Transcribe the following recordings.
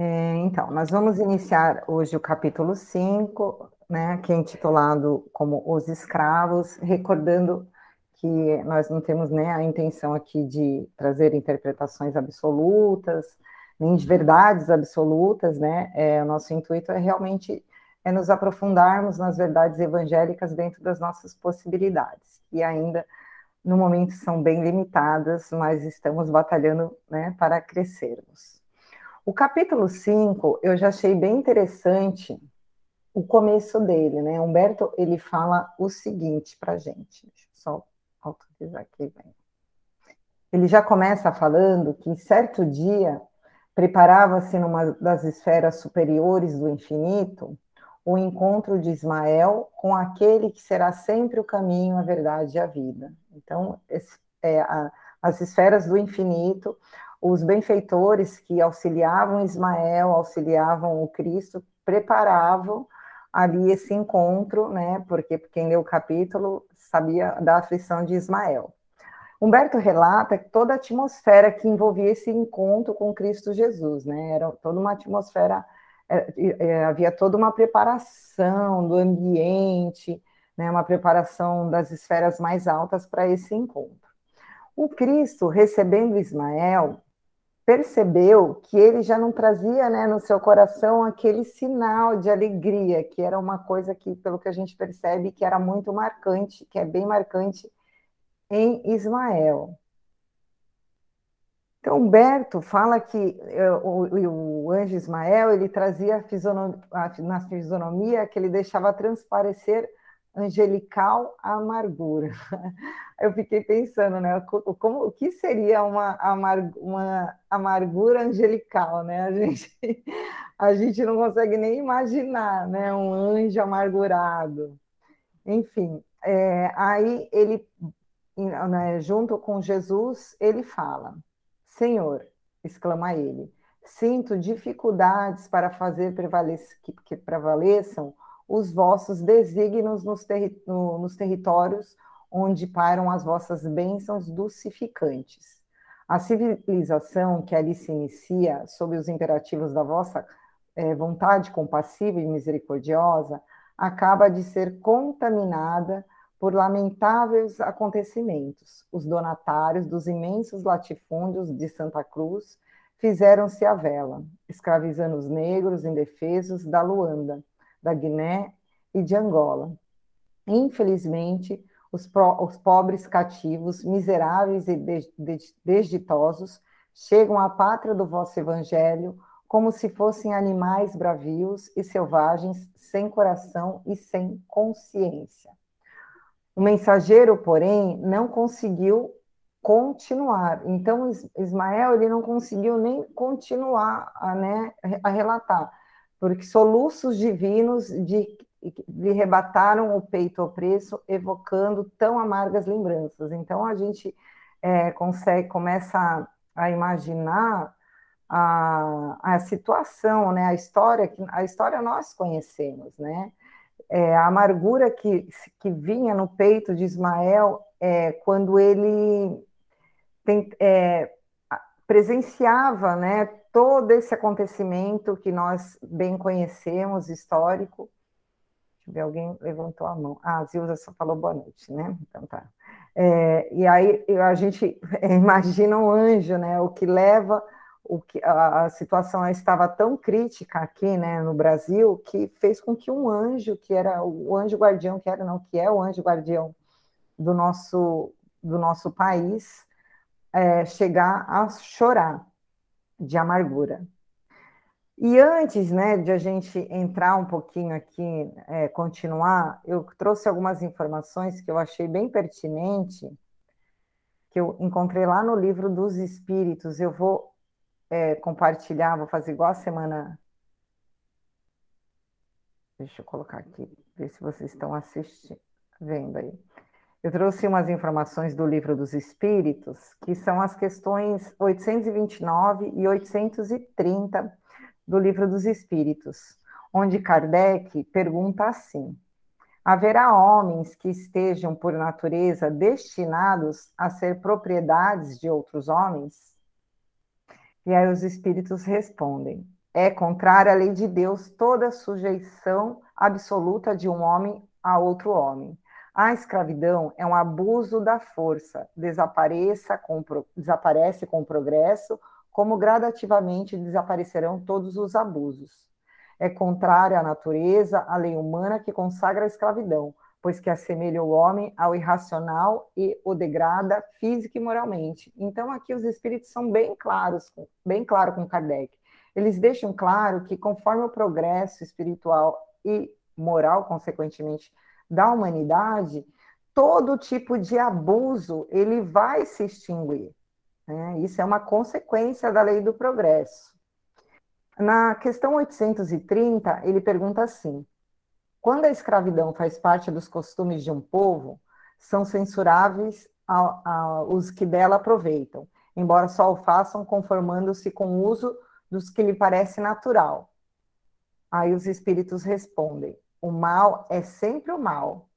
É, então, nós vamos iniciar hoje o capítulo 5, né, que é intitulado como Os Escravos, recordando que nós não temos né, a intenção aqui de trazer interpretações absolutas, nem de verdades absolutas, né? É, o nosso intuito é realmente é nos aprofundarmos nas verdades evangélicas dentro das nossas possibilidades. E ainda, no momento, são bem limitadas, mas estamos batalhando né, para crescermos. O capítulo 5, eu já achei bem interessante o começo dele, né? Humberto, ele fala o seguinte para gente. Deixa eu só autorizar aqui, bem. Ele já começa falando que certo dia preparava-se numa das esferas superiores do infinito o encontro de Ismael com aquele que será sempre o caminho, a verdade e a vida. Então, esse, é, a, as esferas do infinito, os benfeitores que auxiliavam Ismael, auxiliavam o Cristo, preparavam ali esse encontro, né? Porque quem leu o capítulo sabia da aflição de Ismael. Humberto relata toda a atmosfera que envolvia esse encontro com Cristo Jesus, né? Era toda uma atmosfera é, é, havia toda uma preparação do ambiente, né, uma preparação das esferas mais altas para esse encontro. O Cristo, recebendo Ismael, percebeu que ele já não trazia né, no seu coração aquele sinal de alegria, que era uma coisa que, pelo que a gente percebe, que era muito marcante, que é bem marcante em Ismael. Então, Humberto fala que eh, o, o, anjo Ismael ele trazia fisionomia, na fisionomia que ele deixava transparecer angelical amargura. Eu fiquei pensando, né? Como, o que seria uma, uma amargura angelical, né? A gente, a gente não consegue nem imaginar, né? Um anjo amargurado. Enfim, é, aí ele, né, junto com Jesus, ele fala Senhor, exclama ele, sinto dificuldades para fazer que, que prevaleçam os vossos desígnios nos, terri no, nos territórios onde param as vossas bênçãos dulcificantes. A civilização que ali se inicia, sob os imperativos da vossa é, vontade compassiva e misericordiosa, acaba de ser contaminada por lamentáveis acontecimentos. Os donatários dos imensos latifúndios de Santa Cruz fizeram-se à vela, escravizando os negros indefesos da Luanda, da Guiné e de Angola. Infelizmente, os, pro, os pobres cativos, miseráveis e desditosos, chegam à pátria do vosso evangelho como se fossem animais bravios e selvagens, sem coração e sem consciência. O mensageiro, porém, não conseguiu continuar. Então, Ismael ele não conseguiu nem continuar a, né, a relatar, porque soluços divinos de, lhe rebataram o peito opresso, evocando tão amargas lembranças. Então, a gente é, consegue, começa a, a imaginar a, a situação, né, a história, a história nós conhecemos, né? é, a amargura que, que vinha no peito de Ismael é, quando ele tem, é, presenciava né, todo esse acontecimento que nós bem conhecemos, histórico. Deixa eu ver, alguém levantou a mão. Ah, a Zilza só falou boa noite, né? Então tá. É, e aí a gente imagina um anjo, né? O que leva o que a, a, situação estava tão crítica aqui, né, no Brasil, que fez com que um anjo, que era o anjo guardião, que era não, que é o anjo guardião do nosso do nosso país, é, chegar a chorar de amargura. E antes, né, de a gente entrar um pouquinho aqui, é, continuar, eu trouxe algumas informações que eu achei bem pertinente, que eu encontrei lá no livro dos Espíritos. Eu vou é, compartilhar, vou fazer igual a semana. Deixa eu colocar aqui, ver se vocês estão assistindo, vendo aí. Eu trouxe umas informações do livro dos Espíritos, que são as questões 829 e 830 do livro dos Espíritos, onde Kardec pergunta assim: Haverá homens que estejam, por natureza, destinados a ser propriedades de outros homens? E aí os espíritos respondem: É contrária à lei de Deus toda sujeição absoluta de um homem a outro homem. A escravidão é um abuso da força, com, desaparece com o progresso, como gradativamente desaparecerão todos os abusos. É contrária à natureza, à lei humana que consagra a escravidão, pois que assemelha o homem ao irracional e o degrada física e moralmente. Então aqui os espíritos são bem claros, bem claro com Kardec. Eles deixam claro que conforme o progresso espiritual e moral, consequentemente, da humanidade, todo tipo de abuso ele vai se extinguir. Né? Isso é uma consequência da lei do progresso. Na questão 830, ele pergunta assim: quando a escravidão faz parte dos costumes de um povo, são censuráveis a, a, os que dela aproveitam, embora só o façam conformando-se com o uso dos que lhe parece natural. Aí os espíritos respondem: o mal é sempre o mal,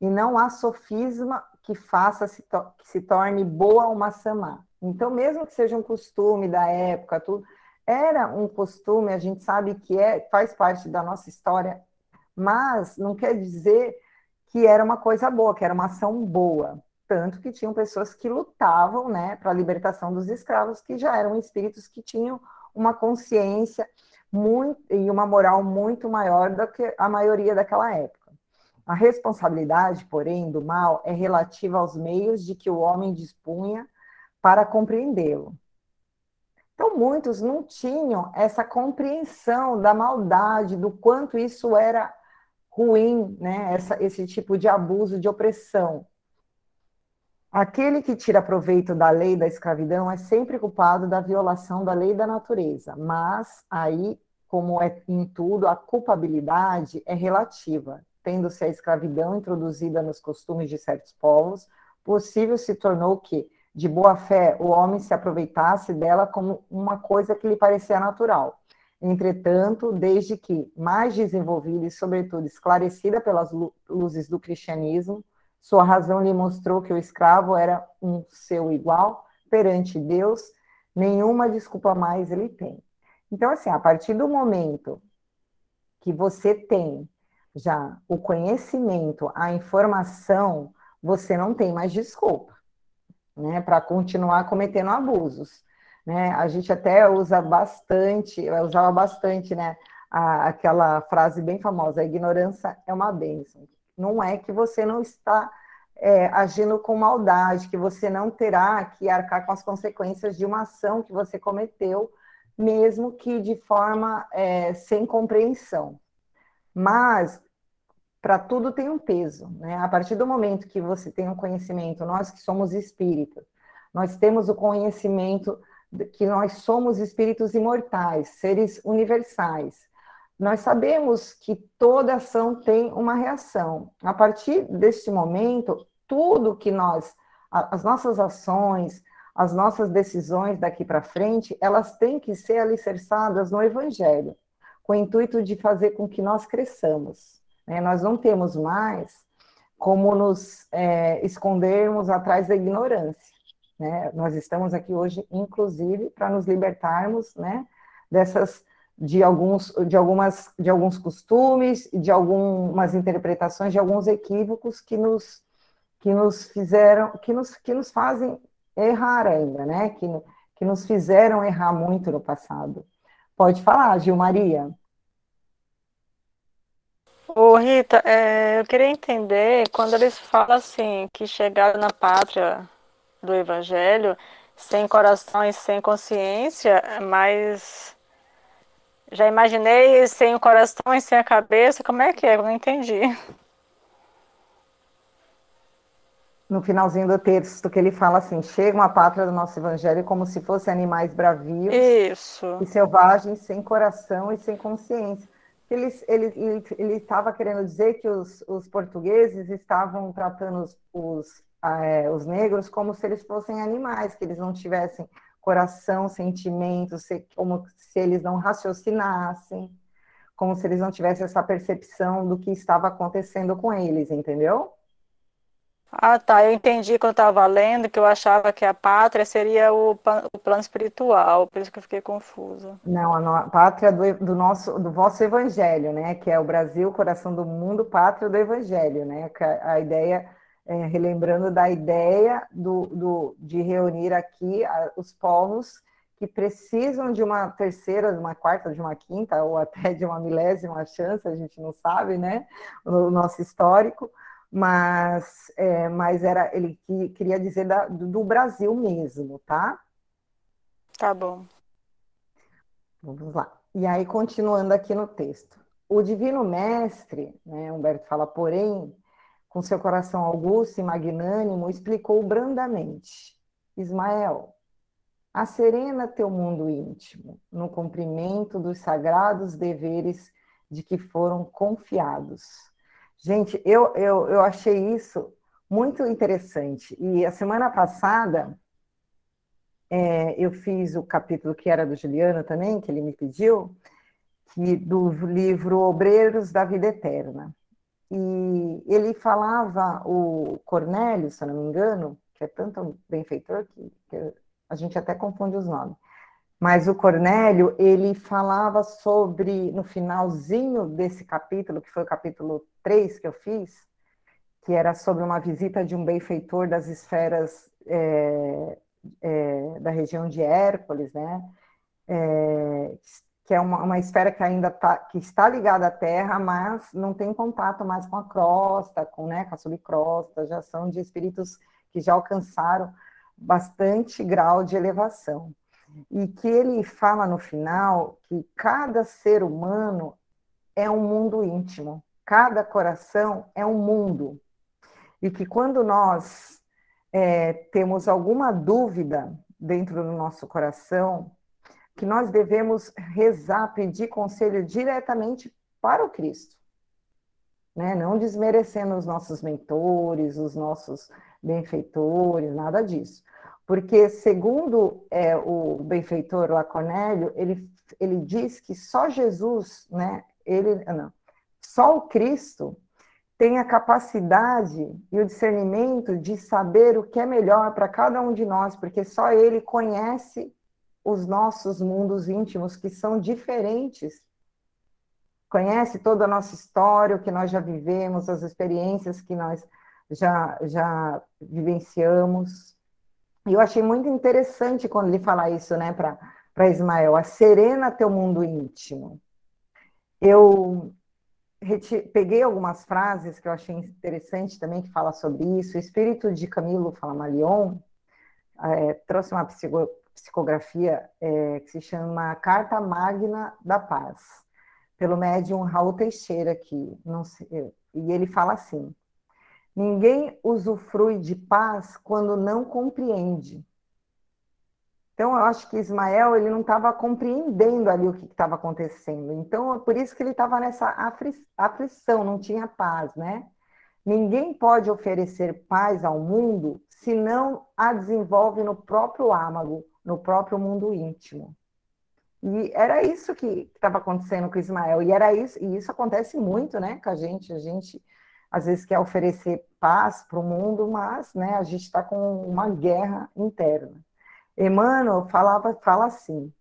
e não há sofisma que faça se que se torne boa uma maçã má. Então, mesmo que seja um costume da época, tudo, era um costume, a gente sabe que é, faz parte da nossa história, mas não quer dizer que era uma coisa boa, que era uma ação boa. Tanto que tinham pessoas que lutavam né, para a libertação dos escravos, que já eram espíritos que tinham uma consciência muito, e uma moral muito maior do que a maioria daquela época. A responsabilidade, porém, do mal é relativa aos meios de que o homem dispunha para compreendê-lo. Então, muitos não tinham essa compreensão da maldade, do quanto isso era ruim, né? Essa, esse tipo de abuso, de opressão. Aquele que tira proveito da lei da escravidão é sempre culpado da violação da lei da natureza, mas aí, como é em tudo, a culpabilidade é relativa. Tendo-se a escravidão introduzida nos costumes de certos povos, possível se tornou que, de boa fé, o homem se aproveitasse dela como uma coisa que lhe parecia natural. Entretanto, desde que mais desenvolvida e, sobretudo, esclarecida pelas luzes do cristianismo, sua razão lhe mostrou que o escravo era um seu igual perante Deus, nenhuma desculpa mais ele tem. Então, assim, a partir do momento que você tem já o conhecimento, a informação, você não tem mais desculpa, né, para continuar cometendo abusos, né? A gente até usa bastante, usava bastante, né, a, aquela frase bem famosa: a ignorância é uma bênção não é que você não está é, agindo com maldade, que você não terá que arcar com as consequências de uma ação que você cometeu, mesmo que de forma é, sem compreensão. Mas para tudo tem um peso, né? A partir do momento que você tem um conhecimento, nós que somos espíritas, nós temos o conhecimento que nós somos espíritos imortais, seres universais nós sabemos que toda ação tem uma reação. A partir deste momento, tudo que nós, as nossas ações, as nossas decisões daqui para frente, elas têm que ser alicerçadas no Evangelho, com o intuito de fazer com que nós cresçamos. Né? Nós não temos mais como nos é, escondermos atrás da ignorância. Né? Nós estamos aqui hoje, inclusive, para nos libertarmos né, dessas de alguns, de algumas, de alguns costumes, de algumas interpretações, de alguns equívocos que nos, que nos fizeram, que nos, que nos fazem errar ainda, né? Que, que nos fizeram errar muito no passado. Pode falar, Gil Maria. Ô, Rita, é, eu queria entender quando eles falam assim que chegaram na pátria do Evangelho sem coração e sem consciência, mas já imaginei sem o coração e sem a cabeça. Como é que é? Eu não entendi. No finalzinho do texto, que ele fala assim: chegam à pátria do nosso evangelho como se fossem animais bravios Isso. e selvagens, sem coração e sem consciência. Ele estava querendo dizer que os, os portugueses estavam tratando os, os, é, os negros como se eles fossem animais, que eles não tivessem coração, sentimentos, como se eles não raciocinassem, como se eles não tivessem essa percepção do que estava acontecendo com eles, entendeu? Ah, tá. Eu entendi quando estava lendo que eu achava que a pátria seria o, o, plano espiritual, por isso que eu fiquei confusa. Não, a, pátria do, do, nosso, do vosso evangelho, né? Que é o Brasil, coração do mundo, pátria do evangelho, né? A, a ideia, é, relembrando da ideia do, do, de reunir aqui a, os povos que precisam de uma terceira, de uma quarta, de uma quinta, ou até de uma milésima chance, a gente não sabe, né? O nosso histórico mas, é, mas era ele que, queria dizer da, do Brasil mesmo, tá? Tá bom. Vamos lá. E aí, continuando aqui no texto. O Divino Mestre, né, Humberto fala, porém, com seu coração augusto e magnânimo, explicou brandamente: Ismael, acerena teu mundo íntimo no cumprimento dos sagrados deveres de que foram confiados Gente, eu, eu, eu achei isso muito interessante. E a semana passada, é, eu fiz o capítulo que era do Juliano também, que ele me pediu, que, do livro Obreiros da Vida Eterna. E ele falava, o Cornélio, se eu não me engano, que é tanto benfeitor que, que a gente até confunde os nomes, mas o Cornélio, ele falava sobre, no finalzinho desse capítulo, que foi o capítulo 3 que eu fiz, que era sobre uma visita de um benfeitor das esferas é, é, da região de Hércules, né? É, que é uma, uma esfera que ainda tá, que está ligada à Terra, mas não tem contato mais com a crosta, com, né, com a subcrosta, já são de espíritos que já alcançaram bastante grau de elevação. E que ele fala no final que cada ser humano é um mundo íntimo, cada coração é um mundo, e que quando nós é, temos alguma dúvida dentro do nosso coração, que nós devemos rezar, pedir conselho diretamente para o Cristo, né? não desmerecendo os nossos mentores, os nossos benfeitores, nada disso porque, segundo é, o benfeitor Laconélio, ele, ele diz que só Jesus, né, ele, não, só o Cristo tem a capacidade e o discernimento de saber o que é melhor para cada um de nós, porque só ele conhece os nossos mundos íntimos, que são diferentes. Conhece toda a nossa história, o que nós já vivemos, as experiências que nós já, já vivenciamos. E eu achei muito interessante quando ele fala isso, né, para Ismael, a serena teu mundo íntimo. Eu peguei algumas frases que eu achei interessante também, que fala sobre isso. O espírito de Camilo Flammarion é, trouxe uma psicografia é, que se chama Carta Magna da Paz, pelo médium Raul Teixeira, aqui. Sei, e ele fala assim, Ninguém usufrui de paz quando não compreende. Então, eu acho que Ismael ele não estava compreendendo ali o que estava acontecendo. Então, é por isso que ele estava nessa afli aflição, não tinha paz, né? Ninguém pode oferecer paz ao mundo se não a desenvolve no próprio âmago, no próprio mundo íntimo. E era isso que estava acontecendo com Ismael. E era isso, e isso acontece muito, né, com a gente. A gente às vezes quer oferecer paz para o mundo, mas né, a gente está com uma guerra interna. Emmanuel falava, fala assim: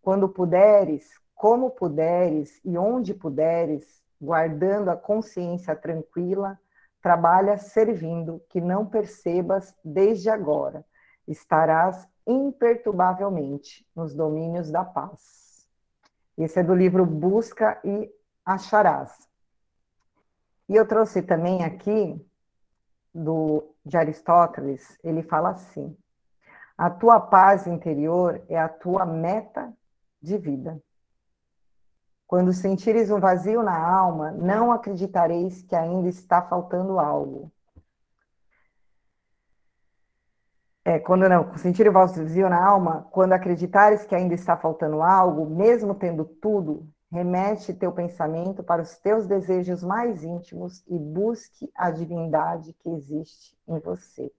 quando puderes, como puderes e onde puderes, guardando a consciência tranquila, trabalha servindo, que não percebas desde agora, estarás imperturbavelmente nos domínios da paz. Esse é do livro Busca e Acharás. E eu trouxe também aqui, do, de Aristóteles, ele fala assim: a tua paz interior é a tua meta de vida. Quando sentires um vazio na alma, não acreditareis que ainda está faltando algo. É, quando não, sentir o vazio na alma, quando acreditares que ainda está faltando algo, mesmo tendo tudo, Remete teu pensamento para os teus desejos mais íntimos e busque a divindade que existe em você.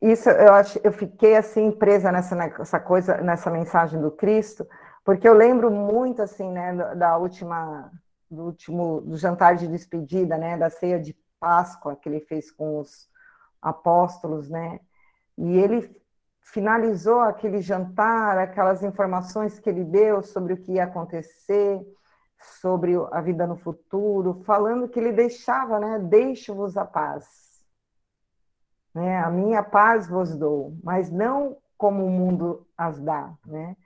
Isso eu acho, eu fiquei assim presa nessa, nessa coisa, nessa mensagem do Cristo, porque eu lembro muito assim, né, da última do último do jantar de despedida, né, da ceia de Páscoa que ele fez com os apóstolos, né? E ele finalizou aquele jantar, aquelas informações que ele deu sobre o que ia acontecer, sobre a vida no futuro, falando que ele deixava, né? Deixo-vos a paz. Né? A minha paz vos dou, mas não como o mundo as dá, né?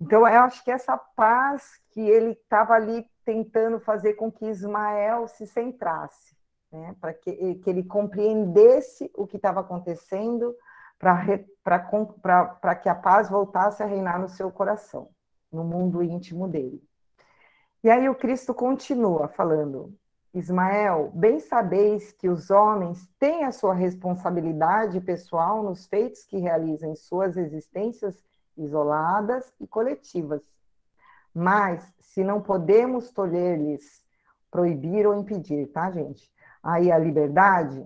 Então, eu acho que essa paz que ele estava ali tentando fazer com que Ismael se centrasse, né? para que, que ele compreendesse o que estava acontecendo, para que a paz voltasse a reinar no seu coração, no mundo íntimo dele. E aí o Cristo continua falando: Ismael, bem sabeis que os homens têm a sua responsabilidade pessoal nos feitos que realizam em suas existências isoladas e coletivas. Mas, se não podemos tolher-lhes, proibir ou impedir, tá, gente? Aí a liberdade,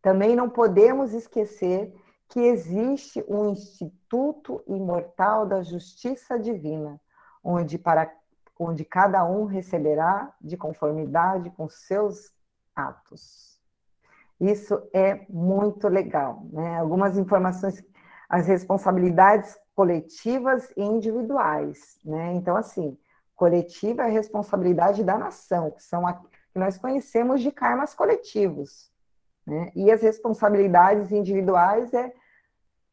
também não podemos esquecer que existe um instituto imortal da justiça divina, onde para onde cada um receberá de conformidade com seus atos. Isso é muito legal, né? Algumas informações, as responsabilidades coletivas e individuais, né? Então, assim, coletiva é a responsabilidade da nação, que são a, nós conhecemos de karmas coletivos, né? E as responsabilidades individuais é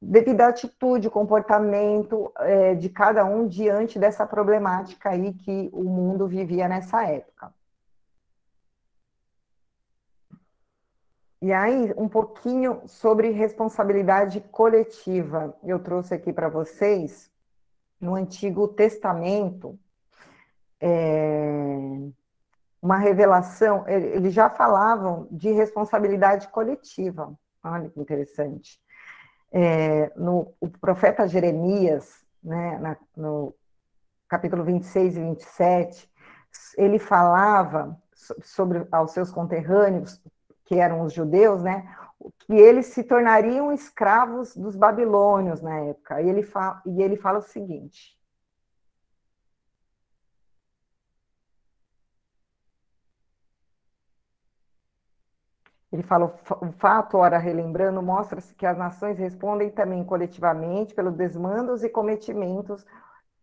devido à atitude, comportamento é, de cada um diante dessa problemática aí que o mundo vivia nessa época. E aí, um pouquinho sobre responsabilidade coletiva. Eu trouxe aqui para vocês, no Antigo Testamento, é, uma revelação, eles já falavam de responsabilidade coletiva. Olha que interessante é, no o profeta Jeremias, né, na, no capítulo 26 e 27, ele falava sobre aos seus conterrâneos, que eram os judeus, né, que eles se tornariam escravos dos babilônios na época. E ele, fala, e ele fala o seguinte: Ele fala: o fato, ora relembrando, mostra-se que as nações respondem também coletivamente pelos desmandos e cometimentos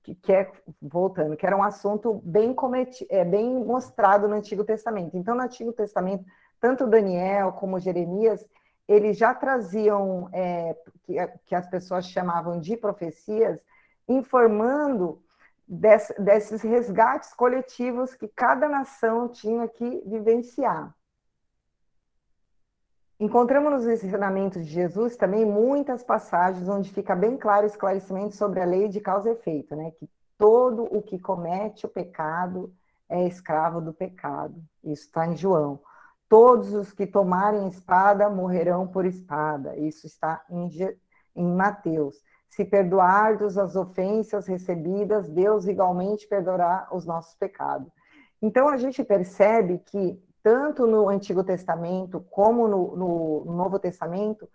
que, que é, voltando, que era um assunto bem, cometi, é, bem mostrado no Antigo Testamento. Então, no Antigo Testamento, tanto Daniel como Jeremias, eles já traziam, é, que, que, as pessoas chamavam de profecias, informando desse, desses resgates coletivos que cada nação tinha que vivenciar. Encontramos nos ensinamentos de Jesus também muitas passagens onde fica bem claro o esclarecimento sobre a lei de causa e efeito, né? Que todo o que comete o pecado é escravo do pecado. Isso está em João. Todos os que tomarem espada morrerão por espada. Isso está em, em Mateus. Se perdoardes as ofensas recebidas, Deus igualmente perdoará os nossos pecados. Então a gente percebe que tanto no Antigo Testamento como no, no, Novo Testamento,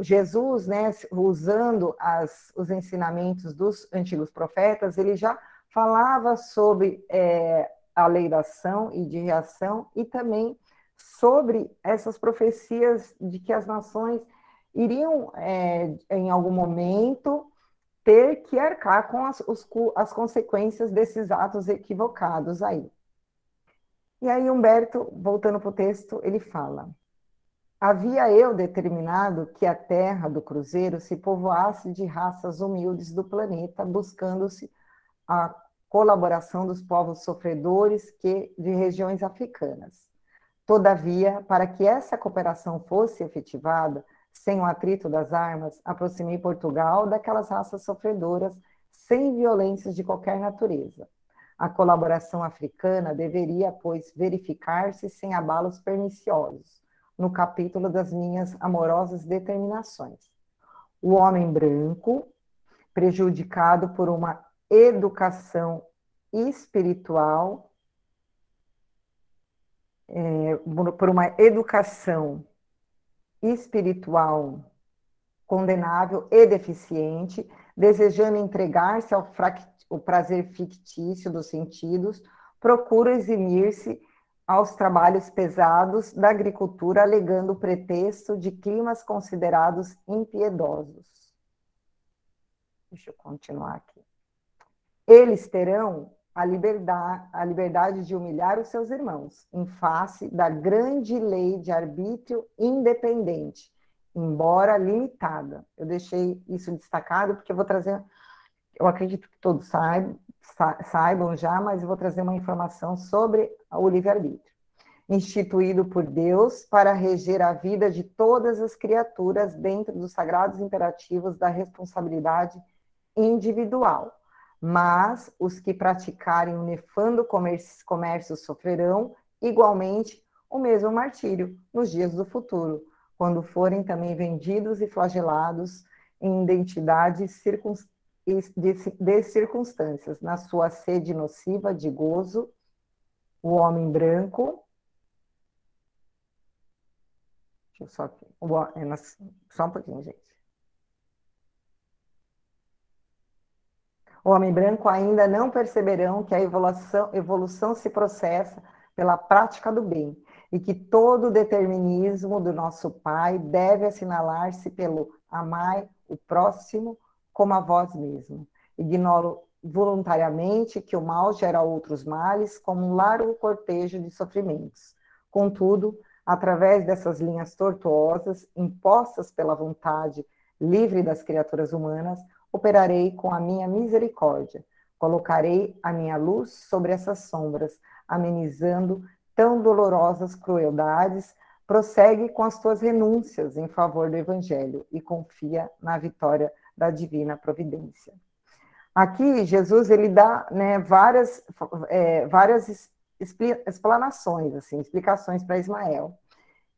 Jesus, né, usando as, os ensinamentos dos antigos profetas, ele já falava sobre é, a lei da ação e de reação e também sobre essas profecias de que as nações iriam, é, em algum momento, ter que arcar com as, os, as consequências desses atos equivocados aí. E aí Humberto, voltando para o texto, ele fala: Havia eu determinado que a terra do cruzeiro se povoasse de raças humildes do planeta, buscando-se a colaboração dos povos sofredores que de regiões africanas. Todavia, para que essa cooperação fosse efetivada, sem o atrito das armas, aproximei Portugal daquelas raças sofredoras sem violências de qualquer natureza. A colaboração africana deveria, pois, verificar-se sem abalos perniciosos, no capítulo das minhas amorosas determinações. O homem branco, prejudicado por uma educação espiritual, é, por uma educação espiritual condenável e deficiente, desejando entregar-se ao o prazer fictício dos sentidos, procura eximir-se aos trabalhos pesados da agricultura, alegando o pretexto de climas considerados impiedosos. Deixa eu continuar aqui. Eles terão a liberdade, a liberdade de humilhar os seus irmãos, em face da grande lei de arbítrio independente, embora limitada. Eu deixei isso destacado porque eu vou trazer, eu acredito que todos saibam, saibam já, mas eu vou trazer uma informação sobre o livre-arbítrio. Instituído por Deus para reger a vida de todas as criaturas dentro dos sagrados imperativos da responsabilidade individual. Mas os que praticarem o nefando comércio, sofrerão igualmente o mesmo martírio nos dias do futuro, quando forem também vendidos e flagelados em identidades circunstâncias de, de circunstâncias, na sua sede nociva de gozo, o homem branco. Deixa eu só aqui. É só um pouquinho, gente. O homem branco ainda não perceberão que a evolução, evolução se processa pela prática do bem e que todo o determinismo do nosso Pai deve assinalar-se pelo amar o próximo como a vós mesmo. Ignoro voluntariamente que o mal gera outros males, como um largo cortejo de sofrimentos. Contudo, através dessas linhas tortuosas, impostas pela vontade livre das criaturas humanas, operarei com a minha misericórdia. Colocarei a minha luz sobre essas sombras, amenizando tão dolorosas crueldades. Prossegue com as tuas renúncias em favor do Evangelho e confia na vitória da divina providência. Aqui, Jesus, ele dá né, várias, é, várias explanações, assim, explicações para Ismael.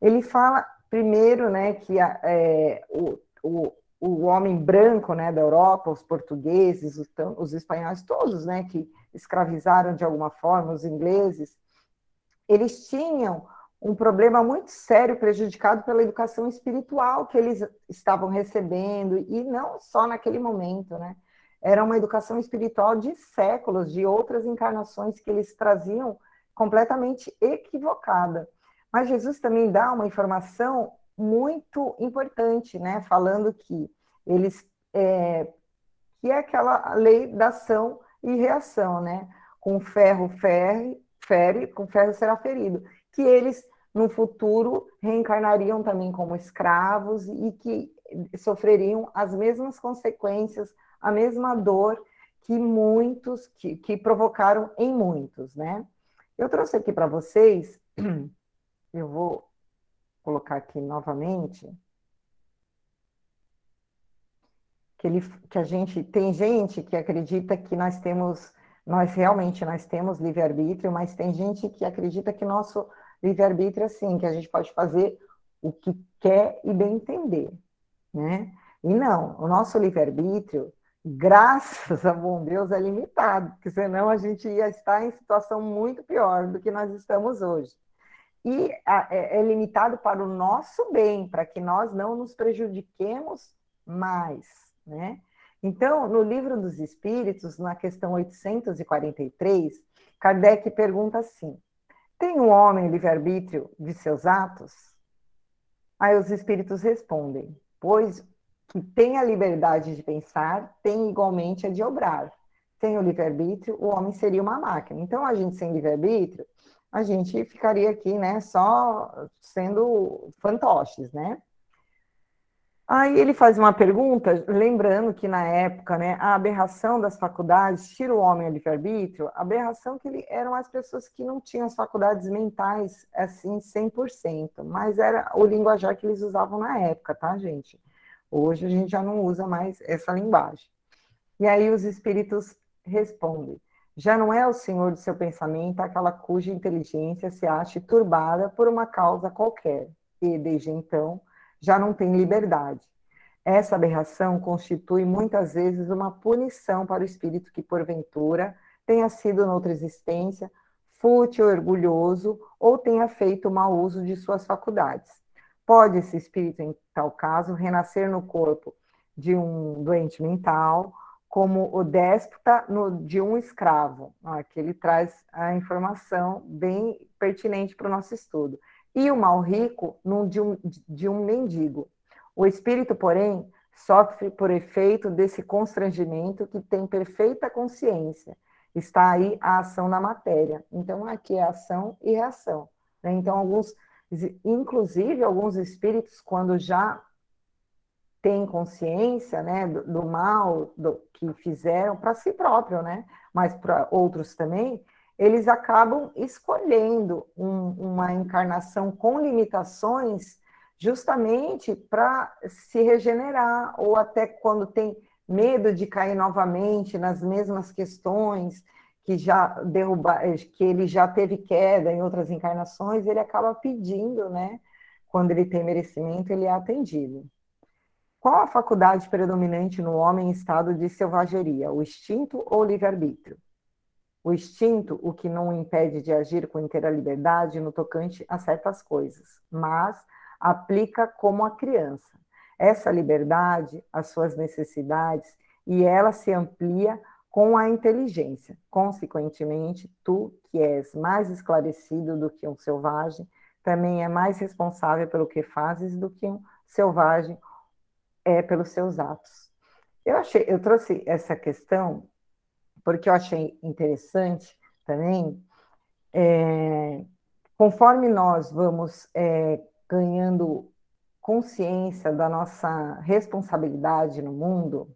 Ele fala, primeiro, né, que a, é, o, o, o homem branco né, da Europa, os portugueses, os, os espanhóis, todos né, que escravizaram de alguma forma, os ingleses, eles tinham um problema muito sério prejudicado pela educação espiritual que eles estavam recebendo, e não só naquele momento, né? Era uma educação espiritual de séculos, de outras encarnações que eles traziam completamente equivocada. Mas Jesus também dá uma informação muito importante, né? Falando que eles é, que é aquela lei da ação e reação, né? Com ferro fere, fere, com ferro será ferido que eles no futuro reencarnariam também como escravos e que sofreriam as mesmas consequências, a mesma dor que muitos, que, que provocaram em muitos, né? Eu trouxe aqui para vocês, eu vou colocar aqui novamente, que, ele, que a gente, tem gente que acredita que nós temos nós realmente nós temos livre-arbítrio, mas tem gente que acredita que nosso livre-arbítrio assim, que a gente pode fazer o que quer e bem entender, né? E não, o nosso livre-arbítrio, graças a bom Deus, é limitado, porque senão a gente ia estar em situação muito pior do que nós estamos hoje. E é, é limitado para o nosso bem, para que nós não nos prejudiquemos mais, né? Então, no livro dos Espíritos, na questão 843, Kardec pergunta assim: tem o um homem livre-arbítrio de seus atos? Aí os espíritos respondem: pois que tem a liberdade de pensar, tem igualmente a de obrar. Sem o livre-arbítrio, o homem seria uma máquina. Então, a gente sem livre-arbítrio, a gente ficaria aqui, né, só sendo fantoches, né? Aí ele faz uma pergunta, lembrando que na época, né, a aberração das faculdades tira o homem a livre-arbítrio, a aberração que ele, eram as pessoas que não tinham as faculdades mentais, assim, 100%, mas era o linguajar que eles usavam na época, tá, gente? Hoje a gente já não usa mais essa linguagem. E aí os espíritos respondem, já não é o senhor do seu pensamento aquela cuja inteligência se ache turbada por uma causa qualquer, e, desde então, já não tem liberdade. Essa aberração constitui muitas vezes uma punição para o espírito que, porventura, tenha sido noutra existência fútil, orgulhoso ou tenha feito mau uso de suas faculdades. Pode esse espírito, em tal caso, renascer no corpo de um doente mental como o déspota no, de um escravo. Aqui ele traz a informação bem pertinente para o nosso estudo. E o mal rico no, de, um, de um mendigo. O espírito, porém, sofre por efeito desse constrangimento que tem perfeita consciência. Está aí a ação na matéria. Então, aqui é ação e reação. Né? Então, alguns, inclusive, alguns espíritos, quando já têm consciência né, do, do mal do, que fizeram para si próprio, né, mas para outros também, eles acabam escolhendo um, uma encarnação com limitações justamente para se regenerar, ou até quando tem medo de cair novamente nas mesmas questões que já derruba, que ele já teve queda em outras encarnações, ele acaba pedindo, né? Quando ele tem merecimento, ele é atendido. Qual a faculdade predominante no homem em estado de selvageria, o instinto ou o livre-arbítrio? O instinto, o que não impede de agir com inteira liberdade no tocante a certas coisas, mas aplica como a criança. Essa liberdade, as suas necessidades, e ela se amplia com a inteligência. Consequentemente, tu, que és mais esclarecido do que um selvagem, também é mais responsável pelo que fazes do que um selvagem é pelos seus atos. Eu achei, eu trouxe essa questão porque eu achei interessante também. É, conforme nós vamos é, ganhando consciência da nossa responsabilidade no mundo,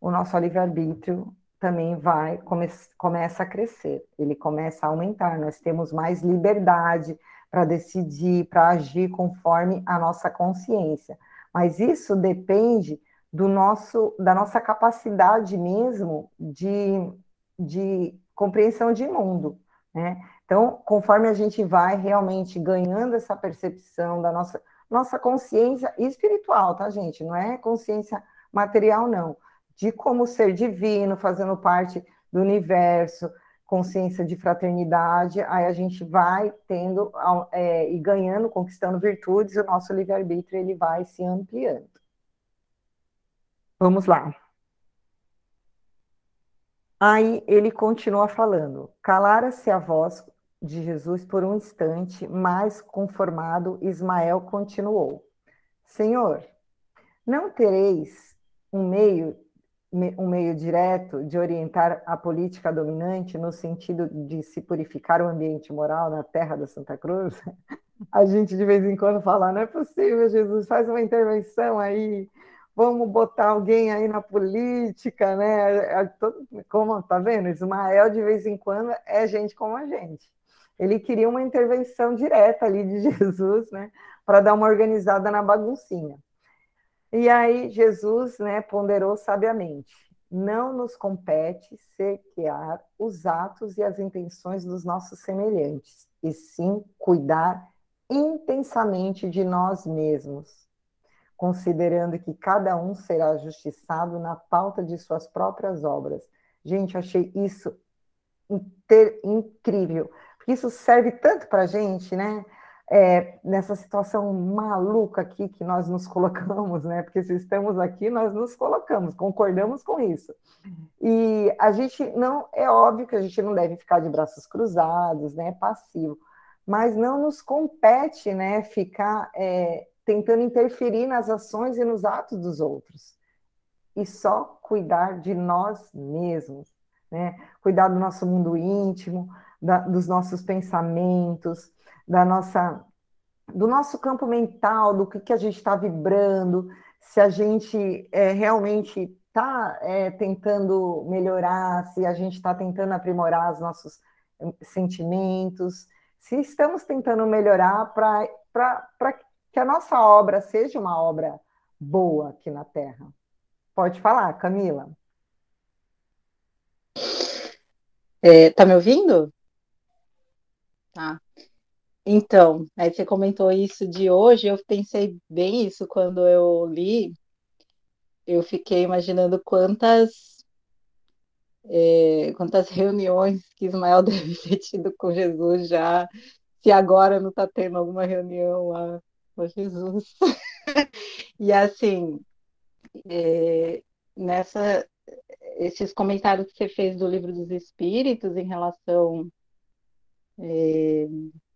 o nosso livre-arbítrio também vai come, começa a crescer, ele começa a aumentar. Nós temos mais liberdade para decidir, para agir conforme a nossa consciência. Mas isso depende do nosso, da nossa capacidade mesmo de, de compreensão de mundo. Né? Então, conforme a gente vai realmente ganhando essa percepção da nossa, nossa consciência espiritual, tá, gente? Não é consciência material, não. De como ser divino, fazendo parte do universo, consciência de fraternidade, aí a gente vai tendo é, e ganhando, conquistando virtudes, o nosso livre-arbítrio ele vai se ampliando. Vamos lá. Aí ele continua falando: calara-se a voz de Jesus por um instante, mais conformado, Ismael continuou: Senhor, não tereis um meio um meio direto de orientar a política dominante no sentido de se purificar o ambiente moral na terra da Santa Cruz? A gente de vez em quando fala, não é possível, Jesus, faz uma intervenção aí, vamos botar alguém aí na política, né? É, é como tá vendo? Ismael de vez em quando é gente como a gente. Ele queria uma intervenção direta ali de Jesus, né, para dar uma organizada na baguncinha. E aí Jesus, né, ponderou sabiamente: não nos compete sequear os atos e as intenções dos nossos semelhantes, e sim cuidar intensamente de nós mesmos, considerando que cada um será justiçado na pauta de suas próprias obras. Gente, achei isso incrível, porque isso serve tanto para a gente, né? é, nessa situação maluca aqui que nós nos colocamos, né? Porque se estamos aqui, nós nos colocamos, concordamos com isso. E a gente não, é óbvio que a gente não deve ficar de braços cruzados, né? Passivo, mas não nos compete, né? Ficar é, tentando interferir nas ações e nos atos dos outros. E só cuidar de nós mesmos, né? Cuidar do nosso mundo íntimo, da, dos nossos pensamentos, da nossa, do nosso campo mental, do que, que a gente está vibrando, se a gente é, realmente está é, tentando melhorar, se a gente está tentando aprimorar os nossos hum, sentimentos, se estamos tentando melhorar para que a nossa obra seja uma obra boa aqui na Terra. Pode falar, Camila. É, tá me ouvindo? Tá. Então, aí você comentou isso de hoje, eu pensei bem isso quando eu li. Eu fiquei imaginando quantas é, quantas reuniões que Ismael deve ter tido com Jesus já, se agora não está tendo alguma reunião lá com Jesus. e assim, é, nessa esses comentários que você fez do livro dos Espíritos em relação é,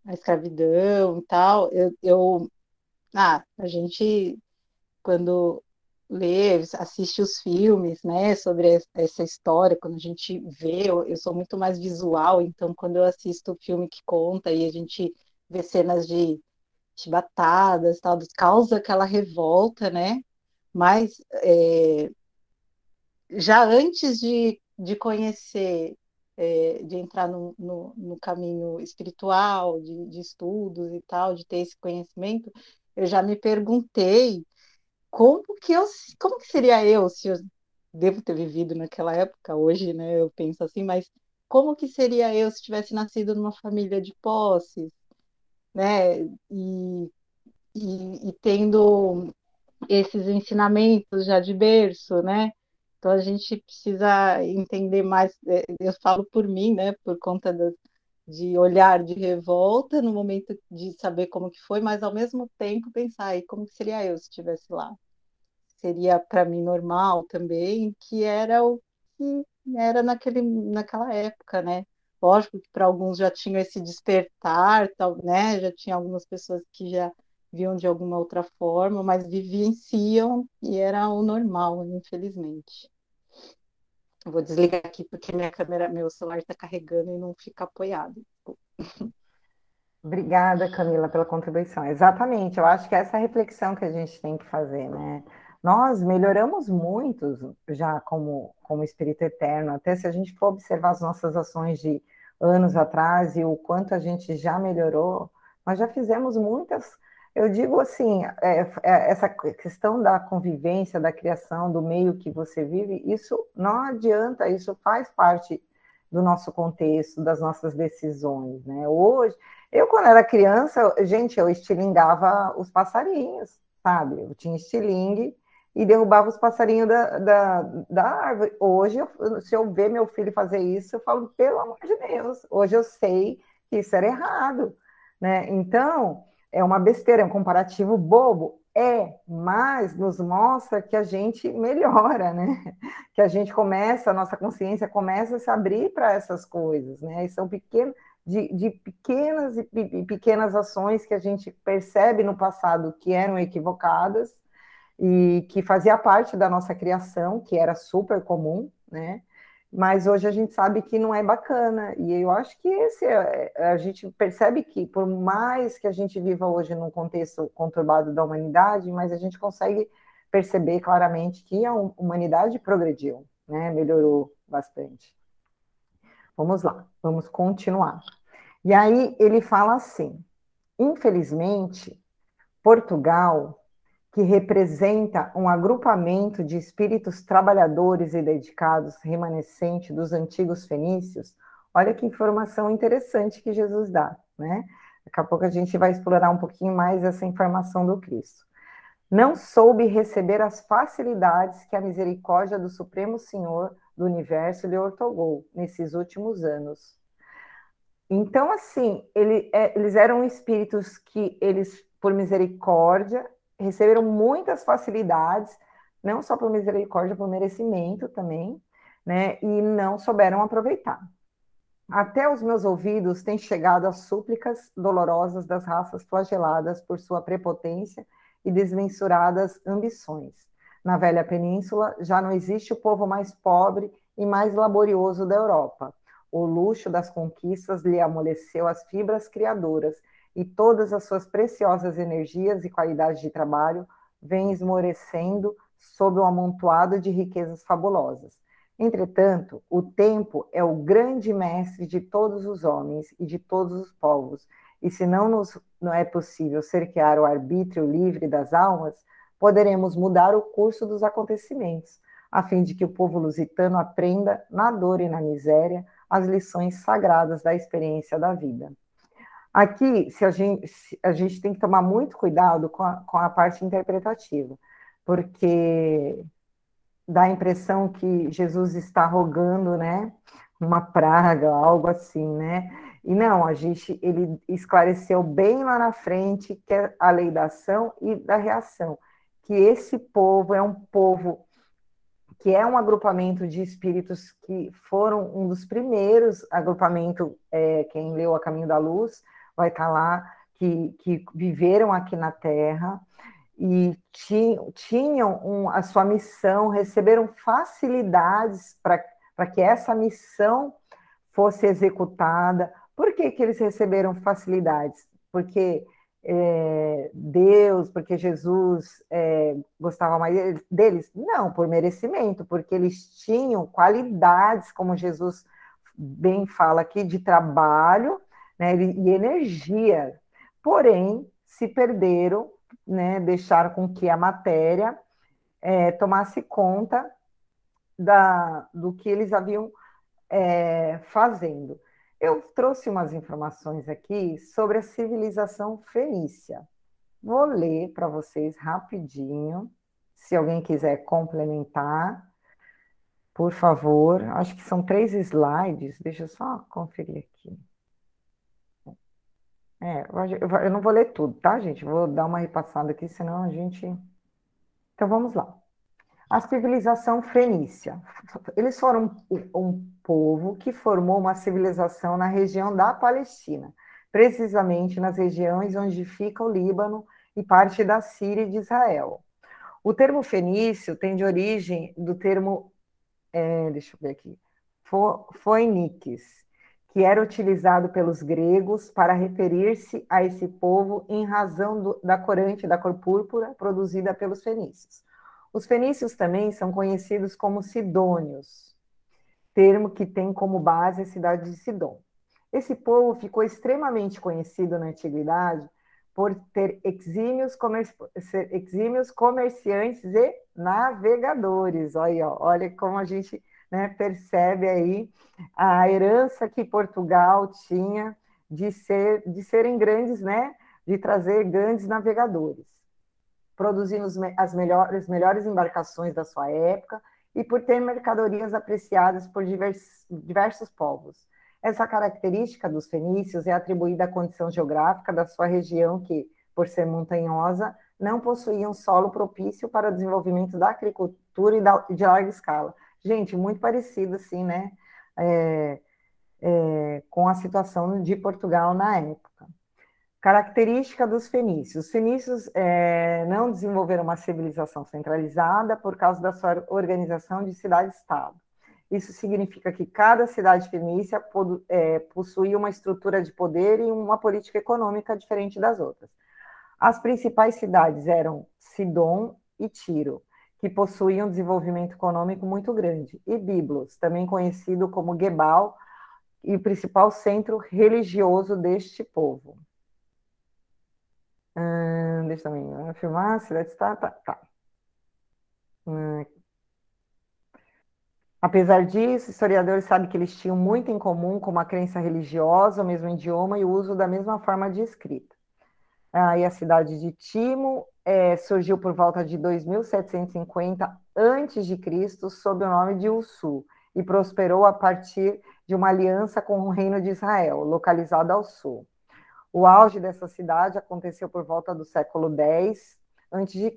à escravidão e tal, eu, eu ah, a gente quando lê, assiste os filmes, né, sobre essa história, quando a gente vê, eu, eu sou muito mais visual, então quando eu assisto o filme que conta e a gente vê cenas de chibatadas, tal, causa aquela revolta, né? Mas é, já antes de, de conhecer, é, de entrar no, no, no, caminho espiritual, de, de estudos e tal, de ter esse conhecimento, eu já me perguntei como que eu, como que seria eu se eu devo ter vivido naquela época, hoje, né? Eu penso assim, mas como que seria eu se tivesse nascido numa família de posses, né? E, e, e tendo esses ensinamentos já de berço, né? Então a gente precisa entender mais. É, eu falo por mim, né? Por conta do, de olhar de revolta no momento de saber como que foi, mas ao mesmo tempo pensar aí como seria eu se estivesse lá. Seria para mim normal também, que era o que era naquele, naquela época, né? Lógico que para alguns já tinham esse despertar, tal, né? Já tinha algumas pessoas que já viam de alguma outra forma, mas vivenciam e era o normal, infelizmente. Vou desligar aqui porque minha câmera, meu celular está carregando e não fica apoiado. Obrigada, Camila, pela contribuição. Exatamente, eu acho que essa é a reflexão que a gente tem que fazer, né? Nós melhoramos muito já como, como espírito eterno, até se a gente for observar as nossas ações de anos atrás e o quanto a gente já melhorou, nós já fizemos muitas eu digo assim, é, é, essa questão da convivência, da criação, do meio que você vive, isso não adianta, isso faz parte do nosso contexto, das nossas decisões, né? Hoje, eu quando era criança, gente, eu estilingava os passarinhos, sabe? Eu tinha estilingue e derrubava os passarinhos da, da, da árvore. Hoje, eu, se eu ver meu filho fazer isso, eu falo, pelo amor de Deus, hoje eu sei que isso era errado, né? Então, é uma besteira, é um comparativo bobo. É, mas nos mostra que a gente melhora, né? Que a gente começa, a nossa consciência começa a se abrir para essas coisas, né? E são pequenos, de, de, pequenas e pequenas ações que a gente percebe no passado que eram equivocadas e que fazia parte da nossa criação, que era super comum, né? mas hoje a gente sabe que não é bacana. E eu acho que esse é, é, a gente percebe que, por mais que a gente viva hoje num contexto conturbado da humanidade, mas a gente consegue perceber claramente que a humanidade progrediu, né? melhorou bastante. Vamos lá, vamos continuar. E aí ele fala assim: infelizmente, Portugal que representa um agrupamento de espíritos trabalhadores e dedicados remanescente dos antigos fenícios, olha que informação interessante que Jesus dá, né? Daqui a pouco a gente vai explorar um pouquinho mais essa informação do Cristo. Não soube receber as facilidades que a misericórdia do Supremo Senhor do Universo lhe ortogou nesses últimos anos. Então, assim, ele, é, eles eram espíritos que eles, por misericórdia, receberam muitas facilidades, não só por misericórdia, por merecimento também, né? E não souberam aproveitar. Até os meus ouvidos têm chegado as súplicas dolorosas das raças flageladas por sua prepotência e desmensuradas ambições. Na velha península já não existe o povo mais pobre e mais laborioso da Europa. O luxo das conquistas lhe amoleceu as fibras criadoras e todas as suas preciosas energias e qualidades de trabalho vêm esmorecendo sob um amontoado de riquezas fabulosas. Entretanto, o tempo é o grande mestre de todos os homens e de todos os povos, e se não nos não é possível cerquear o arbítrio livre das almas, poderemos mudar o curso dos acontecimentos, a fim de que o povo lusitano aprenda, na dor e na miséria, as lições sagradas da experiência da vida. Aqui, se a, gente, a gente tem que tomar muito cuidado com a, com a parte interpretativa, porque dá a impressão que Jesus está rogando, né, uma praga, algo assim, né? E não, a gente, ele esclareceu bem lá na frente que é a lei da ação e da reação, que esse povo é um povo que é um agrupamento de espíritos que foram um dos primeiros agrupamento, é, quem leu A Caminho da Luz vai estar lá, que, que viveram aqui na Terra e tinham um, a sua missão, receberam facilidades para que essa missão fosse executada. Por que, que eles receberam facilidades? Porque é, Deus, porque Jesus é, gostava mais deles? Não, por merecimento, porque eles tinham qualidades, como Jesus bem fala aqui, de trabalho né, e energia. Porém, se perderam né, deixaram com que a matéria é, tomasse conta da, do que eles haviam é, fazendo. Eu trouxe umas informações aqui sobre a civilização fenícia. Vou ler para vocês rapidinho, se alguém quiser complementar, por favor. Acho que são três slides, deixa eu só conferir aqui. É, eu não vou ler tudo, tá, gente? Vou dar uma repassada aqui, senão a gente. Então vamos lá. A civilização fenícia. Eles foram um povo que formou uma civilização na região da Palestina, precisamente nas regiões onde fica o Líbano e parte da Síria e de Israel. O termo fenício tem de origem do termo, é, deixa eu ver aqui, Phoenix, que era utilizado pelos gregos para referir-se a esse povo em razão do, da corante da cor púrpura produzida pelos fenícios. Os fenícios também são conhecidos como sidônios, termo que tem como base a cidade de Sidom. Esse povo ficou extremamente conhecido na antiguidade por ter exímios, comer... exímios comerciantes e navegadores. Olha, olha como a gente né, percebe aí a herança que Portugal tinha de, ser, de serem grandes, né, de trazer grandes navegadores, produzindo as melhores, melhores embarcações da sua época e por ter mercadorias apreciadas por diversos, diversos povos. Essa característica dos fenícios é atribuída à condição geográfica da sua região, que, por ser montanhosa, não possuía um solo propício para o desenvolvimento da agricultura e de larga escala, gente, muito parecido, assim, né? É, é, com a situação de Portugal na época. Característica dos fenícios. Os fenícios é, não desenvolveram uma civilização centralizada por causa da sua organização de cidade-estado. Isso significa que cada cidade fenícia é, possuía uma estrutura de poder e uma política econômica diferente das outras. As principais cidades eram Sidom e Tiro, que possuía um desenvolvimento econômico muito grande, e Biblos, também conhecido como Gebal, e o principal centro religioso deste povo. Hum, deixa eu também afirmar, cidade está, tá, tá. Hum. Apesar disso, historiadores sabem que eles tinham muito em comum com uma crença religiosa, o mesmo idioma e o uso da mesma forma de escrita. Aí a cidade de Timo é, surgiu por volta de 2750 a.C., sob o nome de Ussu, e prosperou a partir de uma aliança com o Reino de Israel, localizado ao sul. O auge dessa cidade aconteceu por volta do século X a.C.,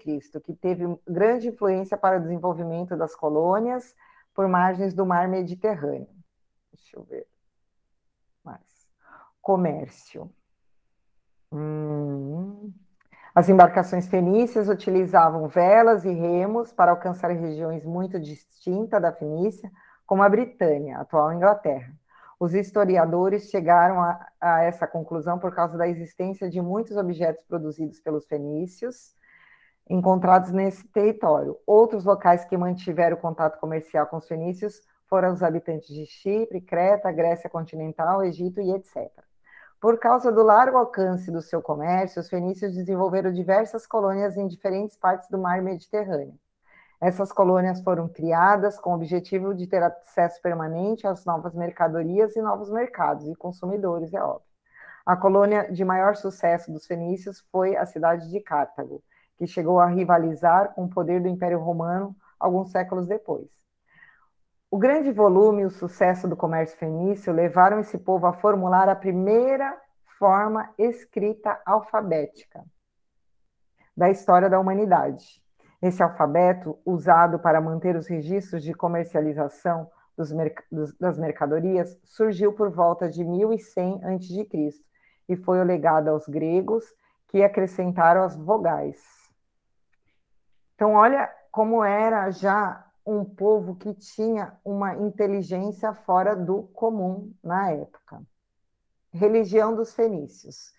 que teve grande influência para o desenvolvimento das colônias por margens do mar Mediterrâneo. Deixa eu ver. Mais. Comércio. Hum. As embarcações fenícias utilizavam velas e remos para alcançar regiões muito distintas da Fenícia, como a Britânia, atual Inglaterra. Os historiadores chegaram a, a, essa conclusão por causa da existência de muitos objetos produzidos pelos fenícios encontrados nesse território. Outros locais que mantiveram contato comercial com os fenícios foram os habitantes de Chipre, Creta, Grécia continental, Egito e etc. Por causa do largo alcance do seu comércio, os fenícios desenvolveram diversas colônias em diferentes partes do mar Mediterrâneo. Essas colônias foram criadas com o objetivo de ter acesso permanente às novas mercadorias e novos mercados e consumidores, é óbvio. A colônia de maior sucesso dos fenícios foi a cidade de Cartago, que chegou a rivalizar com o poder do Império Romano alguns séculos depois. O grande volume e o sucesso do comércio fenício levaram esse povo a formular a primeira forma escrita alfabética da história da humanidade. Esse alfabeto, usado para manter os registros de comercialização dos, dos, das mercadorias, surgiu por volta de 1100 a.C. e foi o legado aos gregos que acrescentaram as vogais. Então, olha como era já um povo que tinha uma inteligência fora do comum na época. Religião dos fenícios.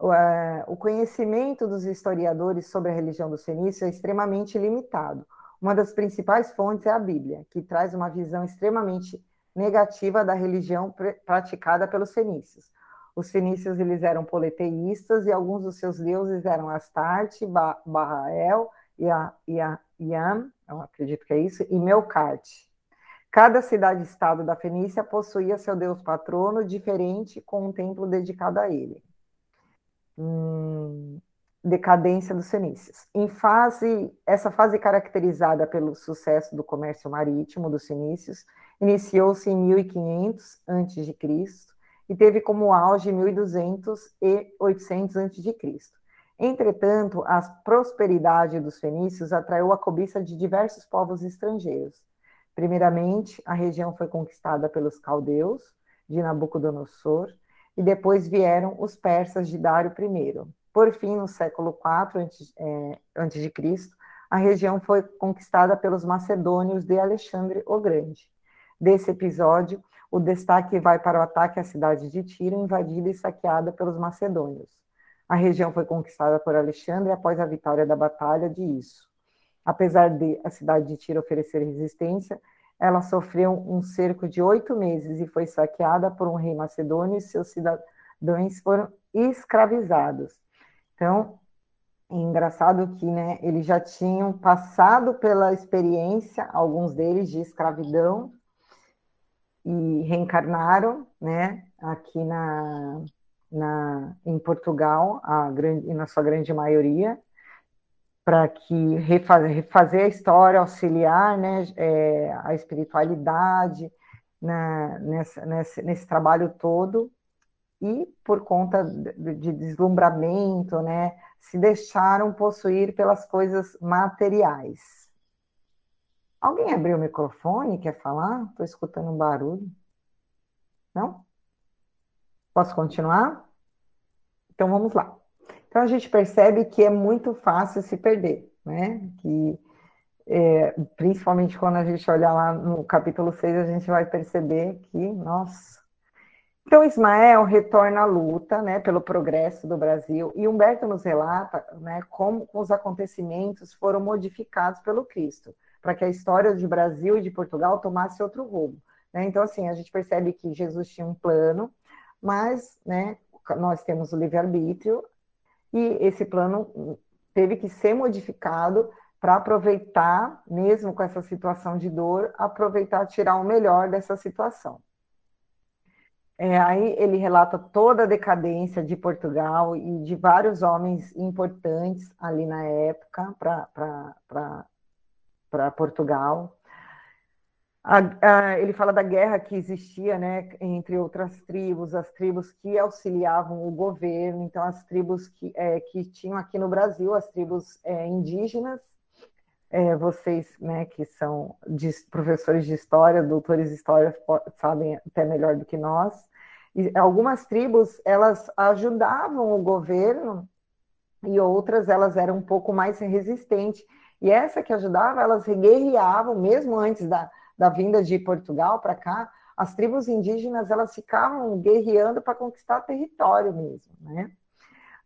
É, o conhecimento dos historiadores sobre a religião dos fenícios é extremamente limitado. Uma das principais fontes é a Bíblia, que traz uma visão extremamente negativa da religião praticada pelos fenícios. Os fenícios eles eram politeístas e alguns dos seus deuses eram Astarte, Baal, Iam, eu acredito que é isso, e Melcarte. Cada cidade-estado da Fenícia possuía seu deus patrono diferente, com um templo dedicado a ele. Hum, decadência dos fenícios. Em fase, essa fase caracterizada pelo sucesso do comércio marítimo dos fenícios, iniciou-se em 1500 a.C. e teve como auge 1200 e 800 a.C. Entretanto, a prosperidade dos fenícios atraiu a cobiça de diversos povos estrangeiros. Primeiramente, a região foi conquistada pelos caldeus de Nabucodonosor, e depois vieram os persas de Dário I. Por fim, no século IV antes, é, a região foi conquistada pelos macedônios de Alexandre o Grande. Desse episódio, o destaque vai para o ataque à cidade de Tiro, invadida e saqueada pelos macedônios. A região foi conquistada por Alexandre após a vitória da Batalha de Isso. Apesar de a cidade de Tiro oferecer resistência, ela sofreu um cerco de oito meses e foi saqueada por um rei macedônio e seus cidadãos foram escravizados. Então, é engraçado que né, eles já tinham passado pela experiência, alguns deles, de escravidão, e reencarnaram né, aqui na, na, em Portugal, a grande, na sua grande maioria, para que refazer, refazer, a história, auxiliar né, é, a espiritualidade né, nessa, nesse, nesse, trabalho todo, e por conta de, de deslumbramento, né, se deixaram possuir pelas coisas materiais. Alguém abriu o microfone? Quer falar? Estou escutando um barulho. Não? Posso continuar? Então vamos lá. Então a gente percebe que é muito fácil se perder, né? Que é, principalmente quando a gente olhar lá no capítulo 6, a gente vai perceber que, nossa. Então, Ismael retorna à luta né, pelo progresso do Brasil, e Humberto nos relata né, como os acontecimentos foram modificados pelo Cristo, para que a história de Brasil e de Portugal tomasse outro rumo. Né? Então, assim, a gente percebe que Jesus tinha um plano, mas né, nós temos o livre-arbítrio, e esse plano teve que ser modificado para aproveitar, mesmo com essa situação de dor, aproveitar, tirar o melhor dessa situação. É, aí ele relata toda a decadência de Portugal e de vários homens importantes ali na época para Portugal. A, a, ele fala da guerra que existia, né, entre outras tribos, as tribos que auxiliavam o governo, então as tribos que, é, que tinham aqui no Brasil, as tribos é, indígenas, é, vocês, né, que são de, professores de história, doutores de história, sabem até melhor do que nós, e algumas tribos, elas ajudavam o governo e outras, elas eram um pouco mais resistentes, e essa que ajudava, elas guerreavam, mesmo antes da da vinda de Portugal para cá, as tribos indígenas elas ficavam guerreando para conquistar território mesmo, né?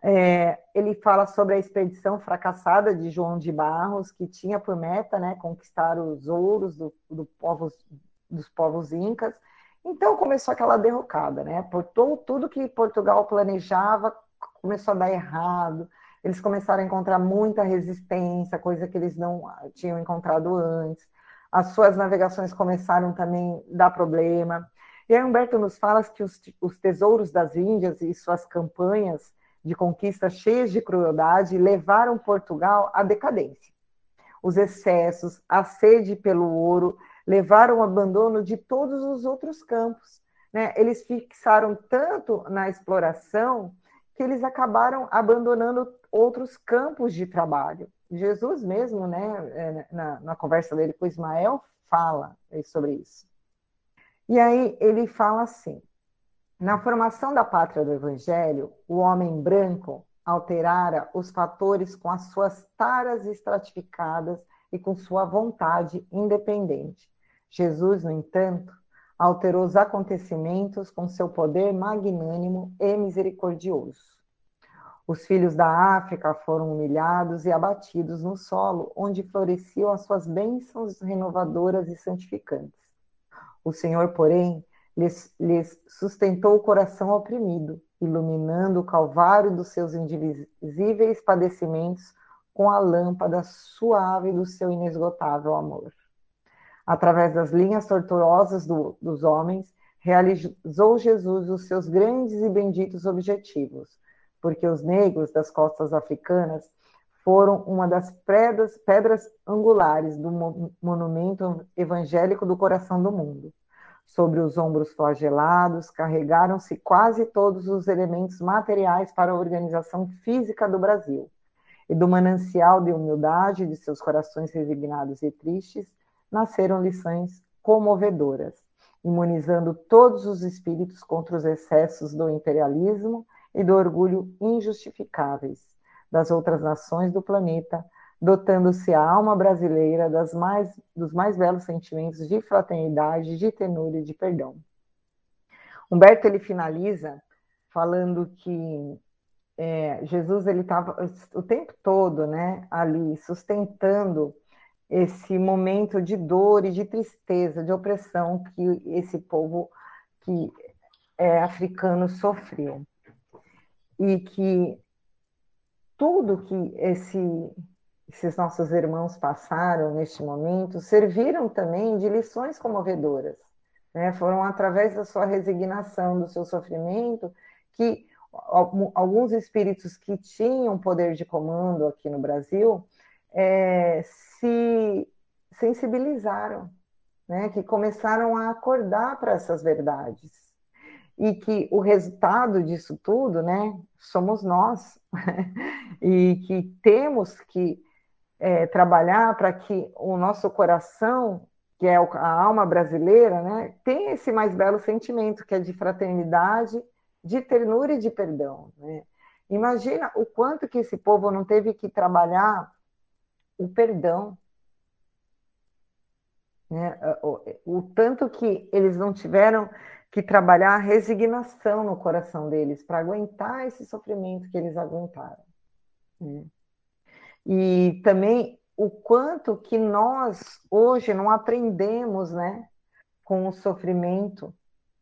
É, ele fala sobre a expedição fracassada de João de Barros, que tinha por meta né, conquistar os ouros do, do povos, dos povos incas. Então começou aquela derrocada, né? Por todo, tudo que Portugal planejava começou a dar errado. Eles começaram a encontrar muita resistência, coisa que eles não tinham encontrado antes as suas navegações começaram também a dar problema. E aí Humberto nos fala que os, os tesouros das Índias e suas campanhas de conquista cheias de crueldade levaram Portugal à decadência. Os excessos, a sede pelo ouro, levaram ao abandono de todos os outros campos. Né? Eles fixaram tanto na exploração que eles acabaram abandonando outros campos de trabalho. Jesus mesmo, né, é, na, na conversa dele com Ismael, fala sobre isso. E aí ele fala assim: na formação da pátria do Evangelho, o homem branco alterara os fatores com as suas taras estratificadas e com sua vontade independente. Jesus, no entanto, alterou os acontecimentos com seu poder magnânimo e misericordioso. Os filhos da África foram humilhados e abatidos no solo, onde floresciam as suas bênçãos renovadoras e santificantes. O Senhor, porém, lhes, lhes sustentou o coração oprimido, iluminando o calvário dos seus indivisíveis padecimentos com a lâmpada suave do seu inesgotável amor. Através das linhas tortuosas do, dos homens, realizou Jesus os seus grandes e benditos objetivos, porque os negros das costas africanas foram uma das pedras, pedras angulares do monumento evangélico do coração do mundo. Sobre os ombros flagelados, carregaram-se quase todos os elementos materiais para a organização física do Brasil. E do manancial de humildade de seus corações resignados e tristes, nasceram lições comovedoras, imunizando todos os espíritos contra os excessos do imperialismo e do orgulho injustificáveis das outras nações do planeta, dotando-se a alma brasileira das mais, dos mais belos sentimentos de fraternidade, de ternura e de perdão. Humberto ele finaliza falando que é, Jesus ele estava o tempo todo, né, ali sustentando esse momento de dor e de tristeza, de opressão que esse povo que é africano sofreu e que tudo que esse esses nossos irmãos passaram neste momento serviram também de lições comovedoras. Né? Foram através da sua resignação, do seu sofrimento, que alguns espíritos que tinham poder de comando aqui no Brasil é, se sensibilizaram, né? que começaram a acordar para essas verdades. E que o resultado disso tudo né, somos nós, e que temos que é, trabalhar para que o nosso coração, que é a alma brasileira, né, tenha esse mais belo sentimento, que é de fraternidade, de ternura e de perdão. Né? Imagina o quanto que esse povo não teve que trabalhar o perdão, né? o, o tanto que eles não tiveram que trabalhar a resignação no coração deles para aguentar esse sofrimento que eles aguentaram. Né? E também o quanto que nós hoje não aprendemos, né, com o sofrimento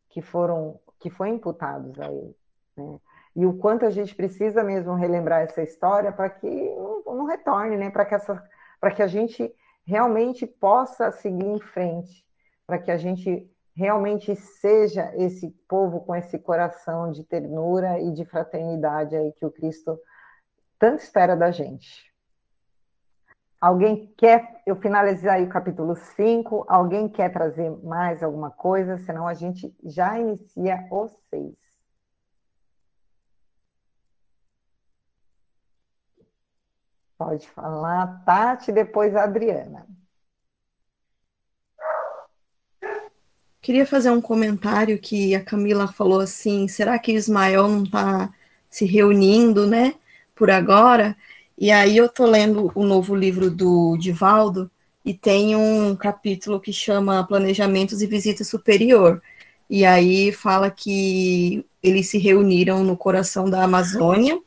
que foram que foi imputados a ele, né? E o quanto a gente precisa mesmo relembrar essa história para que não, não, retorne, né? Para que essa, para que a gente realmente possa seguir em frente, para que a gente realmente seja esse povo com esse coração de ternura e de fraternidade aí que o Cristo tanto espera da gente. Alguém quer, eu finalizar aí o capítulo 5, alguém quer trazer mais alguma coisa, senão a gente já inicia o 6. Pode falar, Tati, depois a Adriana. Queria fazer um comentário que a Camila falou assim: será que Ismael não está se reunindo, né, por agora? E aí eu tô lendo o novo livro do Divaldo e tem um capítulo que chama Planejamentos e Visita Superior. E aí fala que eles se reuniram no coração da Amazônia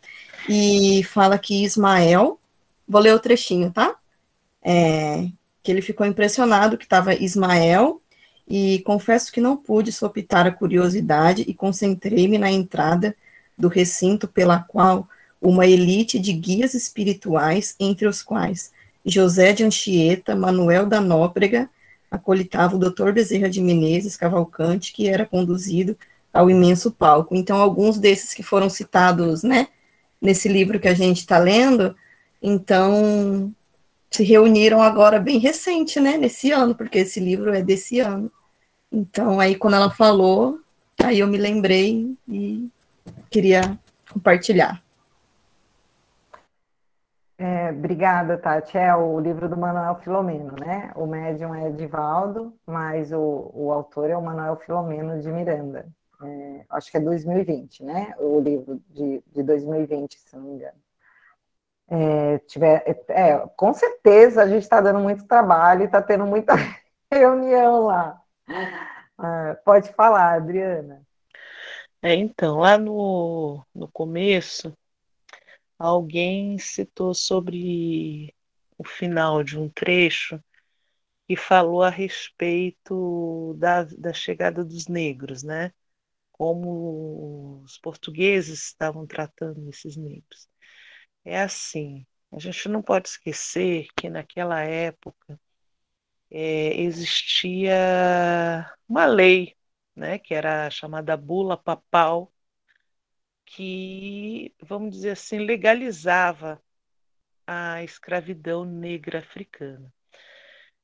e fala que Ismael, vou ler o trechinho, tá? É, que ele ficou impressionado que estava Ismael e confesso que não pude sopitar a curiosidade e concentrei-me na entrada do recinto pela qual uma elite de guias espirituais, entre os quais José de Anchieta, Manuel da Nóbrega, acolitava o Dr. Bezerra de Menezes Cavalcante, que era conduzido ao imenso palco. Então, alguns desses que foram citados, né, nesse livro que a gente está lendo, então se reuniram agora bem recente, né, nesse ano, porque esse livro é desse ano. Então, aí quando ela falou, aí eu me lembrei e queria compartilhar. É, obrigada, Tati. É o livro do Manuel Filomeno, né? O médium é Edivaldo, mas o, o autor é o Manuel Filomeno de Miranda. É, acho que é 2020, né? O livro de, de 2020, se não me engano. É, tiver, é, com certeza a gente está dando muito trabalho e está tendo muita reunião lá. É, pode falar, Adriana. É, então, lá no, no começo, alguém citou sobre o final de um trecho e falou a respeito da, da chegada dos negros, né? Como os portugueses estavam tratando esses negros. É assim, a gente não pode esquecer que naquela época é, existia uma lei, né, que era chamada Bula Papal, que, vamos dizer assim, legalizava a escravidão negra africana.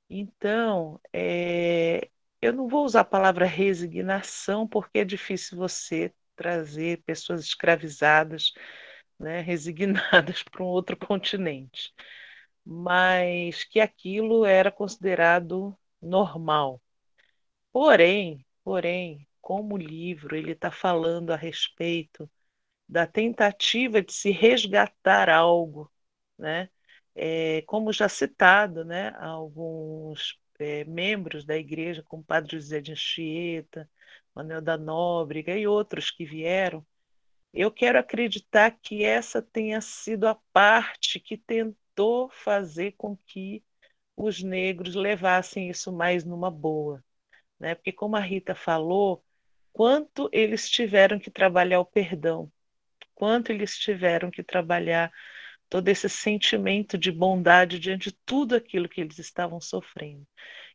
Então, é, eu não vou usar a palavra resignação, porque é difícil você trazer pessoas escravizadas, né, resignadas para um outro continente, mas que aquilo era considerado normal. Porém, porém, como o livro ele está falando a respeito da tentativa de se resgatar algo, né? É, como já citado, né, alguns é, membros da igreja, como Padre José de Anchieta, Manuel da Nóbrega e outros que vieram, eu quero acreditar que essa tenha sido a parte que tentou fazer com que os negros levassem isso mais numa boa, né? Porque como a Rita falou, quanto eles tiveram que trabalhar o perdão, quanto eles tiveram que trabalhar todo esse sentimento de bondade diante de tudo aquilo que eles estavam sofrendo.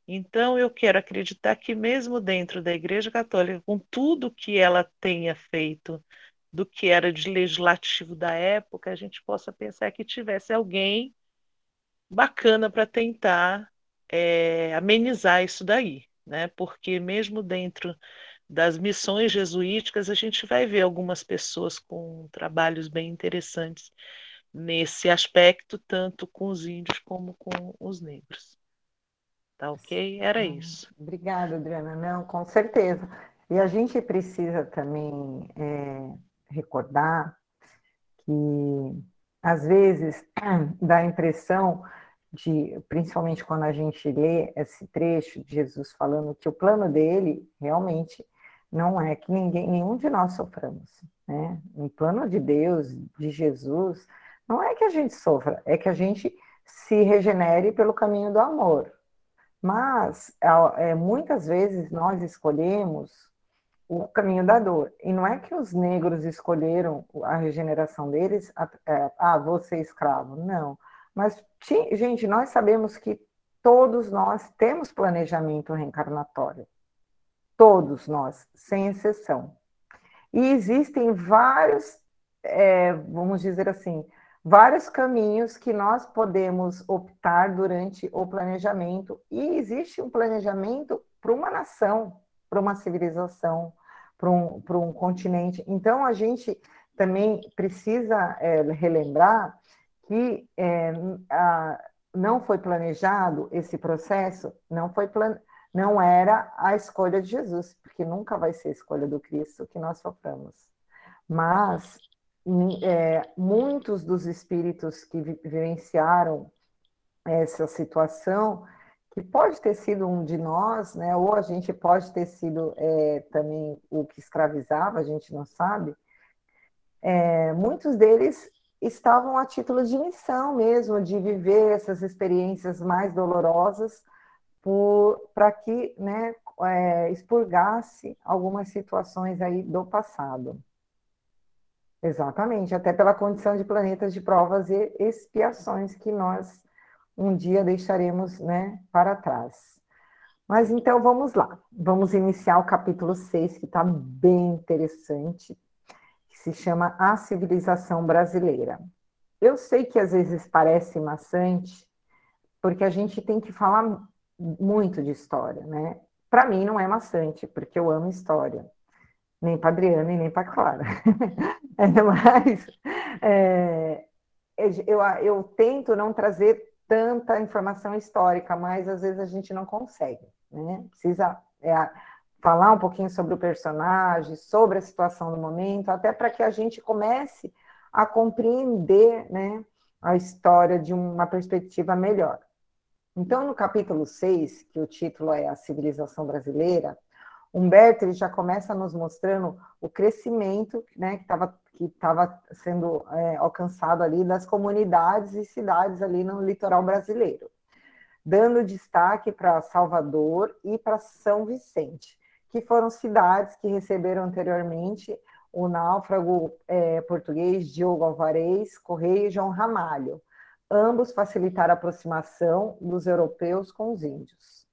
Então, eu quero acreditar que, mesmo dentro da Igreja Católica, com tudo que ela tenha feito do que era de legislativo da época, a gente possa pensar que tivesse alguém bacana para tentar é, amenizar isso daí, né? Porque mesmo dentro das missões jesuíticas, a gente vai ver algumas pessoas com trabalhos bem interessantes nesse aspecto, tanto com os índios como com os negros. Tá ok? Era isso. Obrigada, Adriana. Não, com certeza. E a gente precisa também é, recordar que, às vezes, dá a impressão de, principalmente quando a gente lê esse trecho de Jesus falando que o plano dele realmente não é que ninguém, nenhum de nós soframos. Né? No plano de Deus, de Jesus, não é que a gente sofra, é que a gente se regenere pelo caminho do amor. Mas é, muitas vezes nós escolhemos o caminho da dor. E não é que os negros escolheram a regeneração deles, é, ah, vou ser escravo. Não. Mas, gente, nós sabemos que todos nós temos planejamento reencarnatório. Todos nós, sem exceção. E existem vários, é, vamos dizer assim, vários caminhos que nós podemos optar durante o planejamento. E existe um planejamento para uma nação, para uma civilização, para um, um continente. Então, a gente também precisa é, relembrar que é, a, não foi planejado esse processo, não foi não era a escolha de Jesus, porque nunca vai ser a escolha do Cristo que nós soframos. Mas é, muitos dos espíritos que vivenciaram essa situação, que pode ter sido um de nós, né, ou a gente pode ter sido é, também o que escravizava, a gente não sabe, é, muitos deles estavam a título de missão mesmo, de viver essas experiências mais dolorosas para que né, é, expurgasse algumas situações aí do passado. Exatamente, até pela condição de planetas de provas e expiações que nós um dia deixaremos né, para trás. Mas então vamos lá, vamos iniciar o capítulo 6, que está bem interessante, que se chama A Civilização Brasileira. Eu sei que às vezes parece maçante, porque a gente tem que falar muito de história, né? Para mim não é maçante, porque eu amo história. Nem para Adriana e nem para Clara. é, mas é, eu, eu tento não trazer tanta informação histórica, mas às vezes a gente não consegue, né? Precisa é, falar um pouquinho sobre o personagem, sobre a situação do momento, até para que a gente comece a compreender, né, a história de uma perspectiva melhor. Então, no capítulo 6, que o título é A Civilização Brasileira, Humberto ele já começa nos mostrando o crescimento né, que estava que estava sendo é, alcançado ali das comunidades e cidades ali no litoral brasileiro, dando destaque para Salvador e para São Vicente, que foram cidades que receberam anteriormente o náufrago é, português Diogo Alvarez Correia e João Ramalho. Ambos facilitaram a aproximação dos europeus com os índios.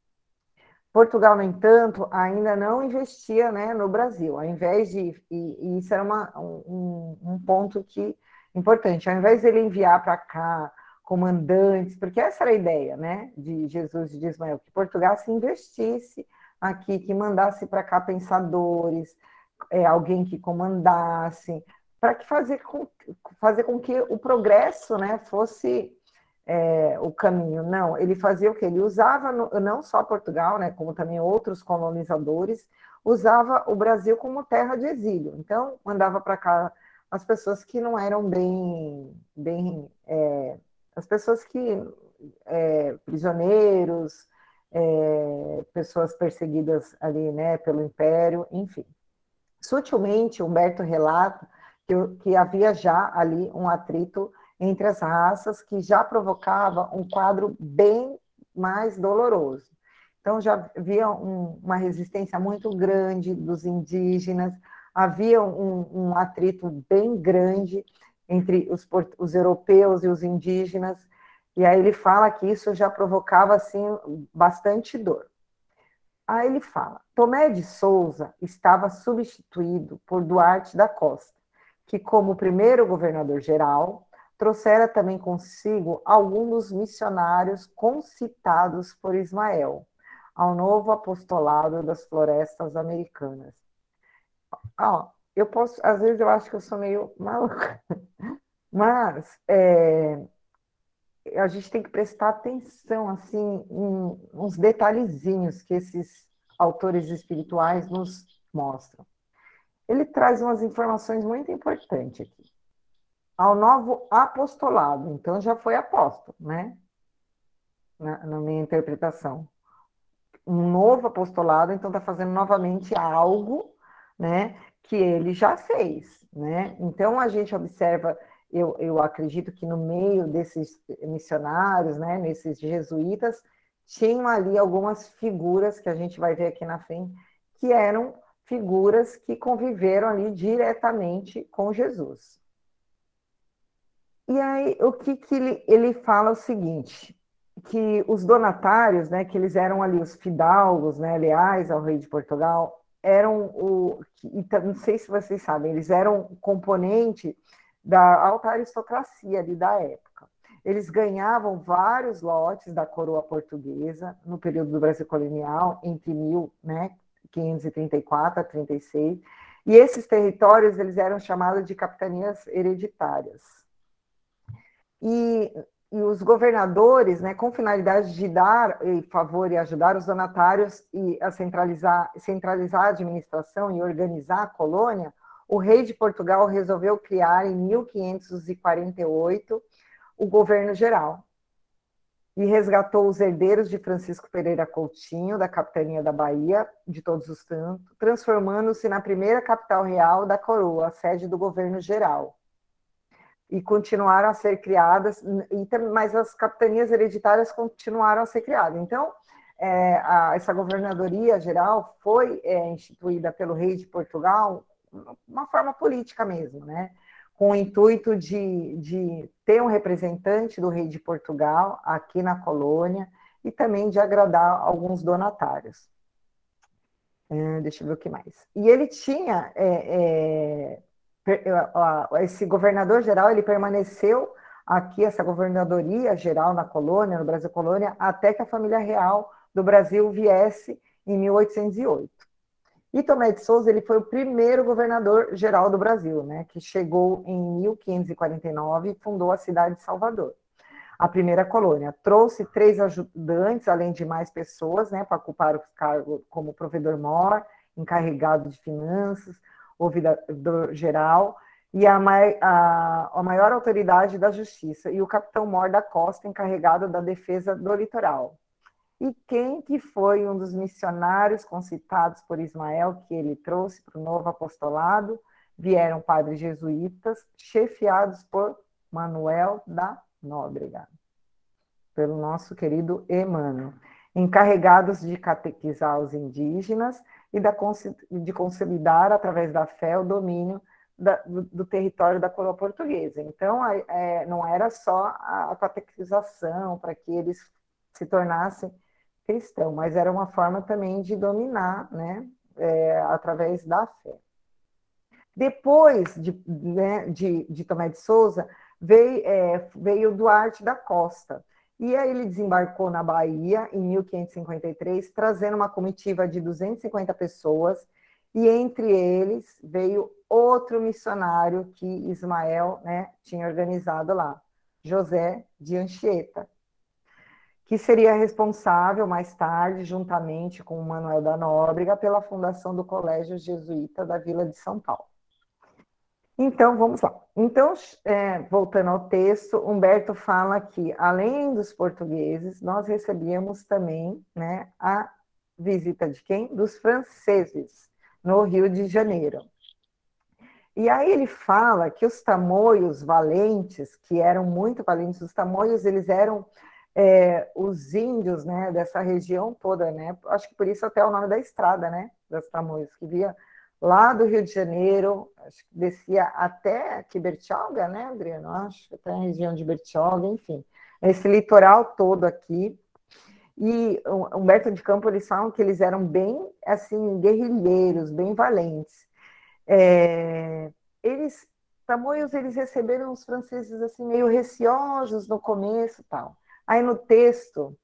Portugal, no entanto, ainda não investia né, no Brasil, ao invés de. E, e isso era uma, um, um, ponto que importante, ao invés de ele enviar para cá comandantes, porque essa era a ideia né, de Jesus e de Ismael, que Portugal se investisse aqui, que mandasse para cá pensadores, é, alguém que comandasse, para que fazer com, fazer com que o progresso né, fosse é, o caminho. Não, ele fazia o que? Ele usava no, não só Portugal, né, como também outros colonizadores, usava o Brasil como terra de exílio. Então, mandava para cá as pessoas que não eram bem, bem é, as pessoas que é, prisioneiros, é, pessoas perseguidas ali, né, pelo Império, enfim. Sutilmente, Humberto relata que, que havia já ali um atrito entre as raças que já provocava um quadro bem mais doloroso. Então, já havia um, uma resistência muito grande dos indígenas, havia um, um atrito bem grande entre os, os, europeus e os indígenas, e aí ele fala que isso já provocava, assim, bastante dor. Aí ele fala, Tomé de Souza estava substituído por Duarte da Costa, que como primeiro governador-geral, trouxera também consigo alguns missionários concitados por Ismael ao novo apostolado das florestas americanas. Ó, eu posso, às vezes eu acho que eu sou meio maluca, mas é, a gente tem que prestar atenção assim em uns detalhezinhos que esses autores espirituais nos mostram. Ele traz umas informações muito importantes aqui ao novo apostolado. Então já foi apóstolo, né? Na, na minha interpretação. Um novo apostolado, então está fazendo novamente algo, né? Que ele já fez, né? Então a gente observa, eu, eu acredito que no meio desses missionários, né? Nesses jesuítas, tinham ali algumas figuras que a gente vai ver aqui na frente, que eram figuras que conviveram ali diretamente com Jesus. E aí, o que, que ele, ele fala é o seguinte, que os donatários, né, que eles eram ali os fidalgos, né, leais ao rei de Portugal, eram o, não sei se vocês sabem, eles eram componente da alta aristocracia ali da época. Eles ganhavam vários lotes da coroa portuguesa no período do Brasil colonial, entre 1534 né, a 36, e esses territórios eles eram chamados de capitanias hereditárias. E, e os governadores, né, com finalidade de dar em favor e ajudar os donatários e a centralizar, centralizar a administração e organizar a colônia, o rei de Portugal resolveu criar em 1548 o governo geral. E resgatou os herdeiros de Francisco Pereira Coutinho, da capitania da Bahia, de Todos os Santos, transformando-se na primeira capital real da coroa, sede do governo geral e continuaram a ser criadas, mas as capitanias hereditárias continuaram a ser criadas. Então, é, a, essa governadoria geral foi é, instituída pelo rei de Portugal, uma forma política mesmo, né? com o intuito de, de ter um representante do rei de Portugal aqui na colônia e também de agradar alguns donatários. É, deixa eu ver o que mais. E ele tinha é, é esse governador geral ele permaneceu aqui, essa governadoria geral na colônia, no Brasil colônia, até que a família real do Brasil viesse em 1808. E Tomé de Souza ele foi o primeiro governador geral do Brasil, né, que chegou em 1549 e fundou a cidade de Salvador, a primeira colônia. Trouxe três ajudantes, além de mais pessoas, né, para ocupar o cargo como provedor-mor, encarregado de finanças, ouvidor geral, e a, a, a, maior autoridade da justiça, e o capitão-mor da Costa, encarregado da defesa do litoral. E quem que foi um dos missionários concitados por Ismael, que ele trouxe para o novo apostolado? Vieram padres jesuítas, chefiados por Manuel da Nóbrega, pelo nosso querido Emmanuel, encarregados de catequizar os indígenas e de consolidar, através da fé, o domínio da, do, do, território da coroa portuguesa. Então, é, não era só a, a catequização para que eles se tornassem cristãos, mas era uma forma também de dominar, né, é, através da fé. Depois de, né, de, de Tomé de Souza, veio, é, veio Duarte da Costa, e aí ele desembarcou na Bahia em 1553, trazendo uma comitiva de 250 pessoas, e entre eles veio outro missionário que Ismael né, tinha organizado lá, José de Anchieta, que seria responsável mais tarde, juntamente com Manuel da Nóbrega, pela fundação do Colégio Jesuíta da Vila de São Paulo. Então, vamos lá. Então, é, voltando ao texto, Humberto fala que, além dos portugueses, nós recebíamos também né, a visita de quem? Dos franceses, no Rio de Janeiro. E aí ele fala que os tamoios valentes, que eram muito valentes, os tamoios, eles eram é, os índios, né, dessa região toda, né, acho que por isso até o nome da estrada, né, das tamoios, que via lá do Rio de Janeiro, acho que descia até aqui Bertioga, né, Adriano? Acho, até a região de Bertioga, enfim. Esse litoral todo aqui. E Humberto de Campos, eles falam que eles eram bem, assim, guerrilheiros, bem valentes. É, eles, tamoios, eles receberam os franceses, assim, meio receosos no começo tal. Aí no texto,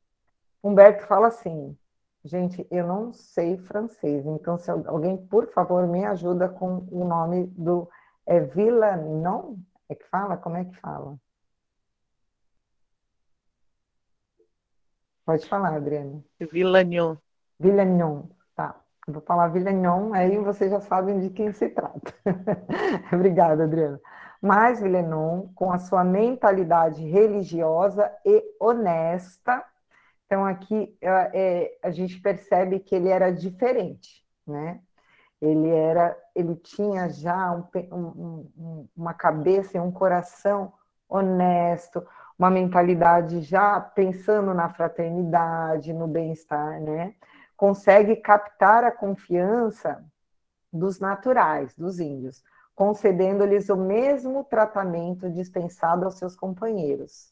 Humberto fala assim, Gente, eu não sei francês, então se alguém, por favor, me ajuda com o nome do é Vila não é que fala? Como é que fala? Pode falar, Adriana. Vilagnon. Vilagnon, tá. vou falar Vilagnon, aí vocês já sabem de quem se trata. Obrigada, Adriana. Mas Vilagnon, com a sua mentalidade religiosa e honesta, então, aqui é, a gente percebe que ele era diferente, né? Ele era, ele tinha já um, um, uma cabeça e um coração honesto, uma mentalidade já pensando na fraternidade, no bem-estar, né? Consegue captar a confiança dos naturais, dos índios, concedendo-lhes o mesmo tratamento dispensado aos seus companheiros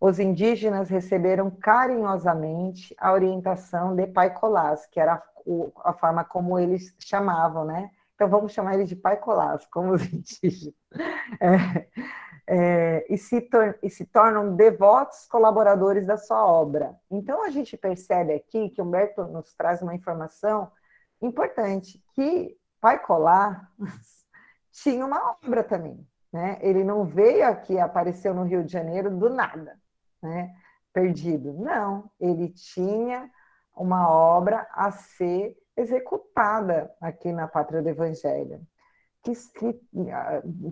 os indígenas receberam carinhosamente a orientação de Pai Colás, que era a, forma como eles chamavam, né? Então vamos chamar ele de Pai Colás, como os indígenas. É, é, e, se e se tornam devotos colaboradores da sua obra. Então a gente percebe aqui que Humberto nos traz uma informação importante, que Pai Colás tinha uma obra também. Né? Ele não veio aqui, apareceu no Rio de Janeiro do nada né, perdido. Não, ele tinha uma obra a ser executada aqui na Pátria do Evangelho. Que, que,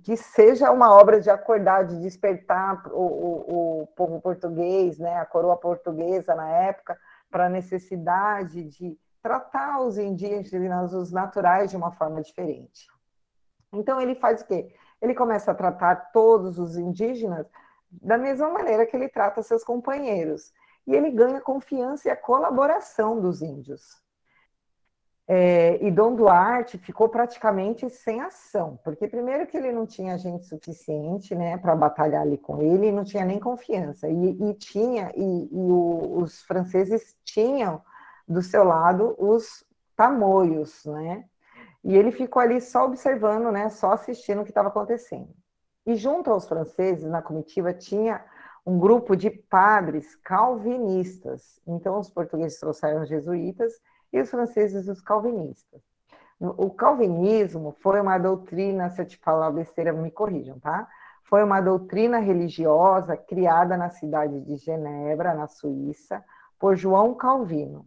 que seja uma obra de acordar, de despertar o, o, o povo português, né, a coroa portuguesa na época, para a necessidade de tratar os indígenas, os naturais, de uma forma diferente. Então, ele faz o quê? Ele começa a tratar todos os indígenas da mesma maneira que ele trata seus companheiros. E ele ganha confiança e a colaboração dos índios. É, e Dom Duarte ficou praticamente sem ação, porque primeiro que ele não tinha gente suficiente né, para batalhar ali com ele, não tinha nem confiança, e, e tinha, e, e o, os franceses tinham do seu lado os tamoios, né? E ele ficou ali só observando, né, só assistindo o que estava acontecendo. E junto aos franceses, na comitiva, tinha um grupo de padres calvinistas. Então, os portugueses trouxeram os jesuítas e os franceses os calvinistas. O calvinismo foi uma doutrina, se eu te falar besteira, me corrijam, tá? Foi uma doutrina religiosa criada na cidade de Genebra, na Suíça, por João Calvino,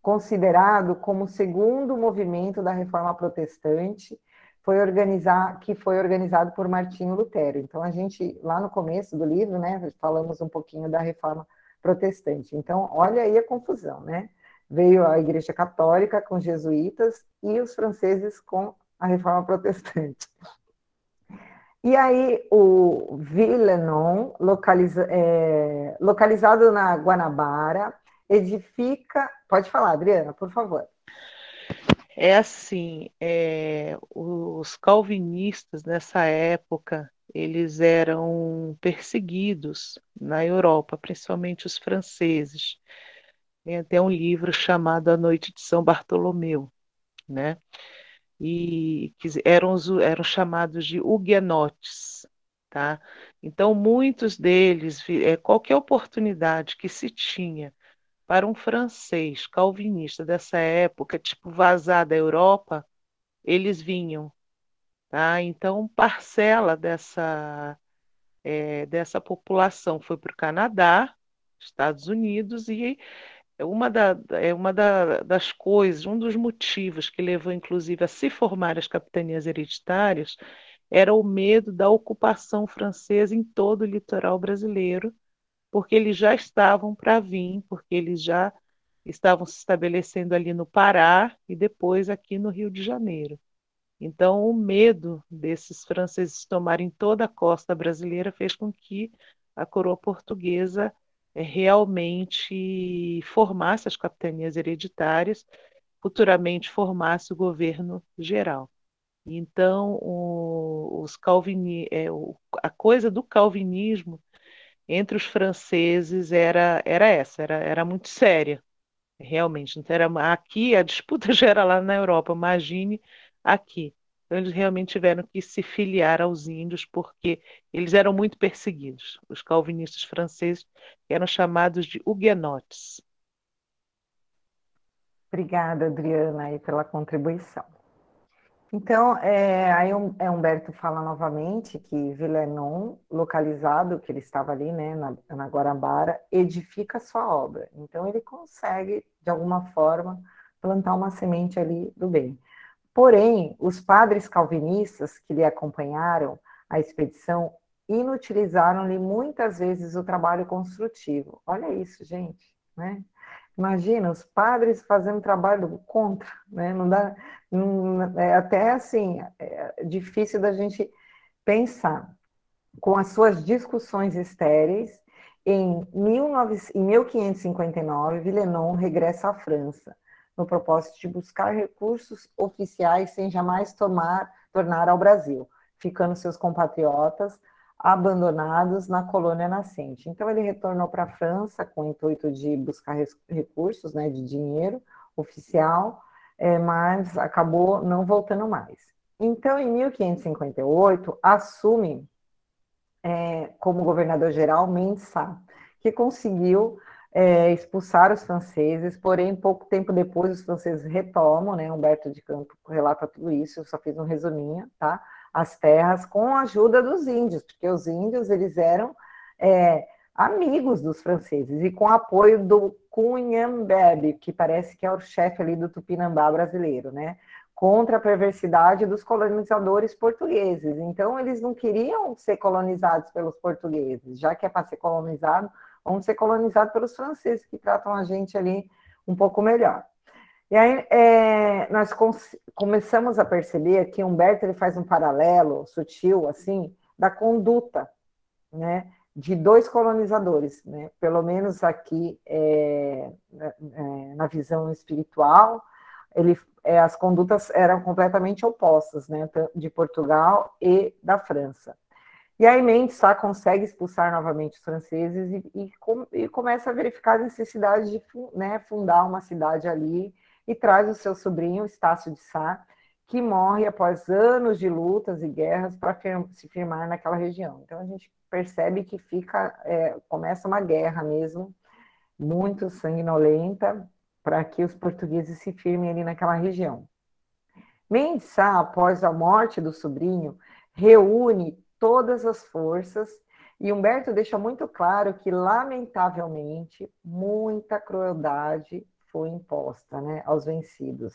considerado como o segundo movimento da reforma protestante, foi organizar, que foi organizado por Martinho Lutero. Então, a gente, lá no começo do livro, né, falamos um pouquinho da reforma protestante. Então, olha aí a confusão, né? Veio a Igreja Católica com jesuítas e os franceses com a reforma protestante. E aí, o Villenon, localiza, é, localizado na Guanabara, edifica. Pode falar, Adriana, por favor. É assim, é, os calvinistas nessa época eles eram perseguidos na Europa, principalmente os franceses. Tem até um livro chamado A Noite de São Bartolomeu, né? E que eram, eram chamados de huguenotes, tá? Então, muitos deles, é, qualquer oportunidade que se tinha para um francês calvinista dessa época, tipo vazar da Europa, eles vinham. Tá? Então, parcela dessa, é, dessa população foi para o Canadá, Estados Unidos, e uma, da, é uma da, das coisas, um dos motivos que levou, inclusive, a se formar as capitanias hereditárias era o medo da ocupação francesa em todo o litoral brasileiro, porque eles já estavam para vir, porque eles já estavam se estabelecendo ali no Pará e depois aqui no Rio de Janeiro. Então, o medo desses franceses tomarem toda a costa brasileira fez com que a coroa portuguesa é, realmente formasse as capitanias hereditárias, futuramente formasse o governo geral. Então, o, os calvini, é, o, a coisa do calvinismo entre os franceses era, era essa, era, era muito séria, realmente. Então, era, aqui a disputa já era lá na Europa, imagine aqui. Então, eles realmente tiveram que se filiar aos índios porque eles eram muito perseguidos. Os calvinistas franceses eram chamados de huguenotes. Obrigada, Adriana, aí, pela contribuição. Então, é, aí é, Humberto fala novamente que Villeneuve, localizado, que ele estava ali, né, na, na Guarabara, edifica sua obra. Então, ele consegue, de alguma forma, plantar uma semente ali do bem. Porém, os padres calvinistas que lhe acompanharam a expedição inutilizaram-lhe muitas vezes o trabalho construtivo. Olha isso, gente, né? Imagina os padres fazendo trabalho contra, né? Não dá, não, é até assim é difícil da gente pensar com as suas discussões estéreis. Em, 19, em 1559, Villeneuve regressa à França no propósito de buscar recursos oficiais sem jamais tomar, tornar ao Brasil, ficando seus compatriotas abandonados na colônia nascente. Então ele retornou para a França com o intuito de buscar recursos, né, de dinheiro oficial, é, mas acabou não voltando mais. Então, em 1558, assume é, como governador-geral Mendes Sá, que conseguiu é, expulsar os franceses, porém, pouco tempo depois, os franceses retomam, né? Humberto de Campo relata tudo isso, eu só fiz um resuminho, tá? As terras com a ajuda dos índios, porque os índios, eles eram é, amigos dos franceses, e com apoio do Cunhambebe, que parece que é o chefe ali do Tupinambá brasileiro, né? Contra a perversidade dos colonizadores portugueses. Então, eles não queriam ser colonizados pelos portugueses, já que é para ser colonizado, vamos ser colonizados pelos franceses, que tratam a gente ali um pouco melhor. E aí é, nós começamos a perceber que Humberto ele faz um paralelo sutil, assim, da conduta, né, de dois colonizadores, né, pelo menos aqui é, é, na visão espiritual, ele, é, as condutas eram completamente opostas, né, de Portugal e da França. E aí Mendes Sá consegue expulsar novamente os franceses e, e, com, e, começa a verificar a necessidade de né, fundar uma cidade ali e traz o seu sobrinho, Estácio de Sá, que morre após anos de lutas e guerras para se firmar naquela região. Então a gente percebe que fica, é, começa uma guerra mesmo, muito sanguinolenta, para que os portugueses se firmem ali naquela região. Mendes Sá, após a morte do sobrinho, reúne todas as forças e Humberto deixa muito claro que, lamentavelmente, muita crueldade foi imposta né, aos vencidos.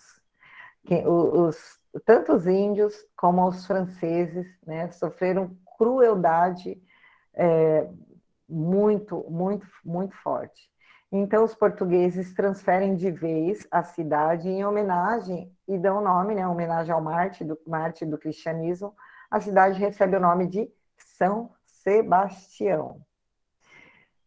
os, tanto os índios como os franceses né, sofreram crueldade é, muito, muito, muito forte. Então, os portugueses transferem de vez a cidade em homenagem e dão nome, né, homenagem ao Marte do, Marte do cristianismo. A cidade recebe o nome de São Sebastião.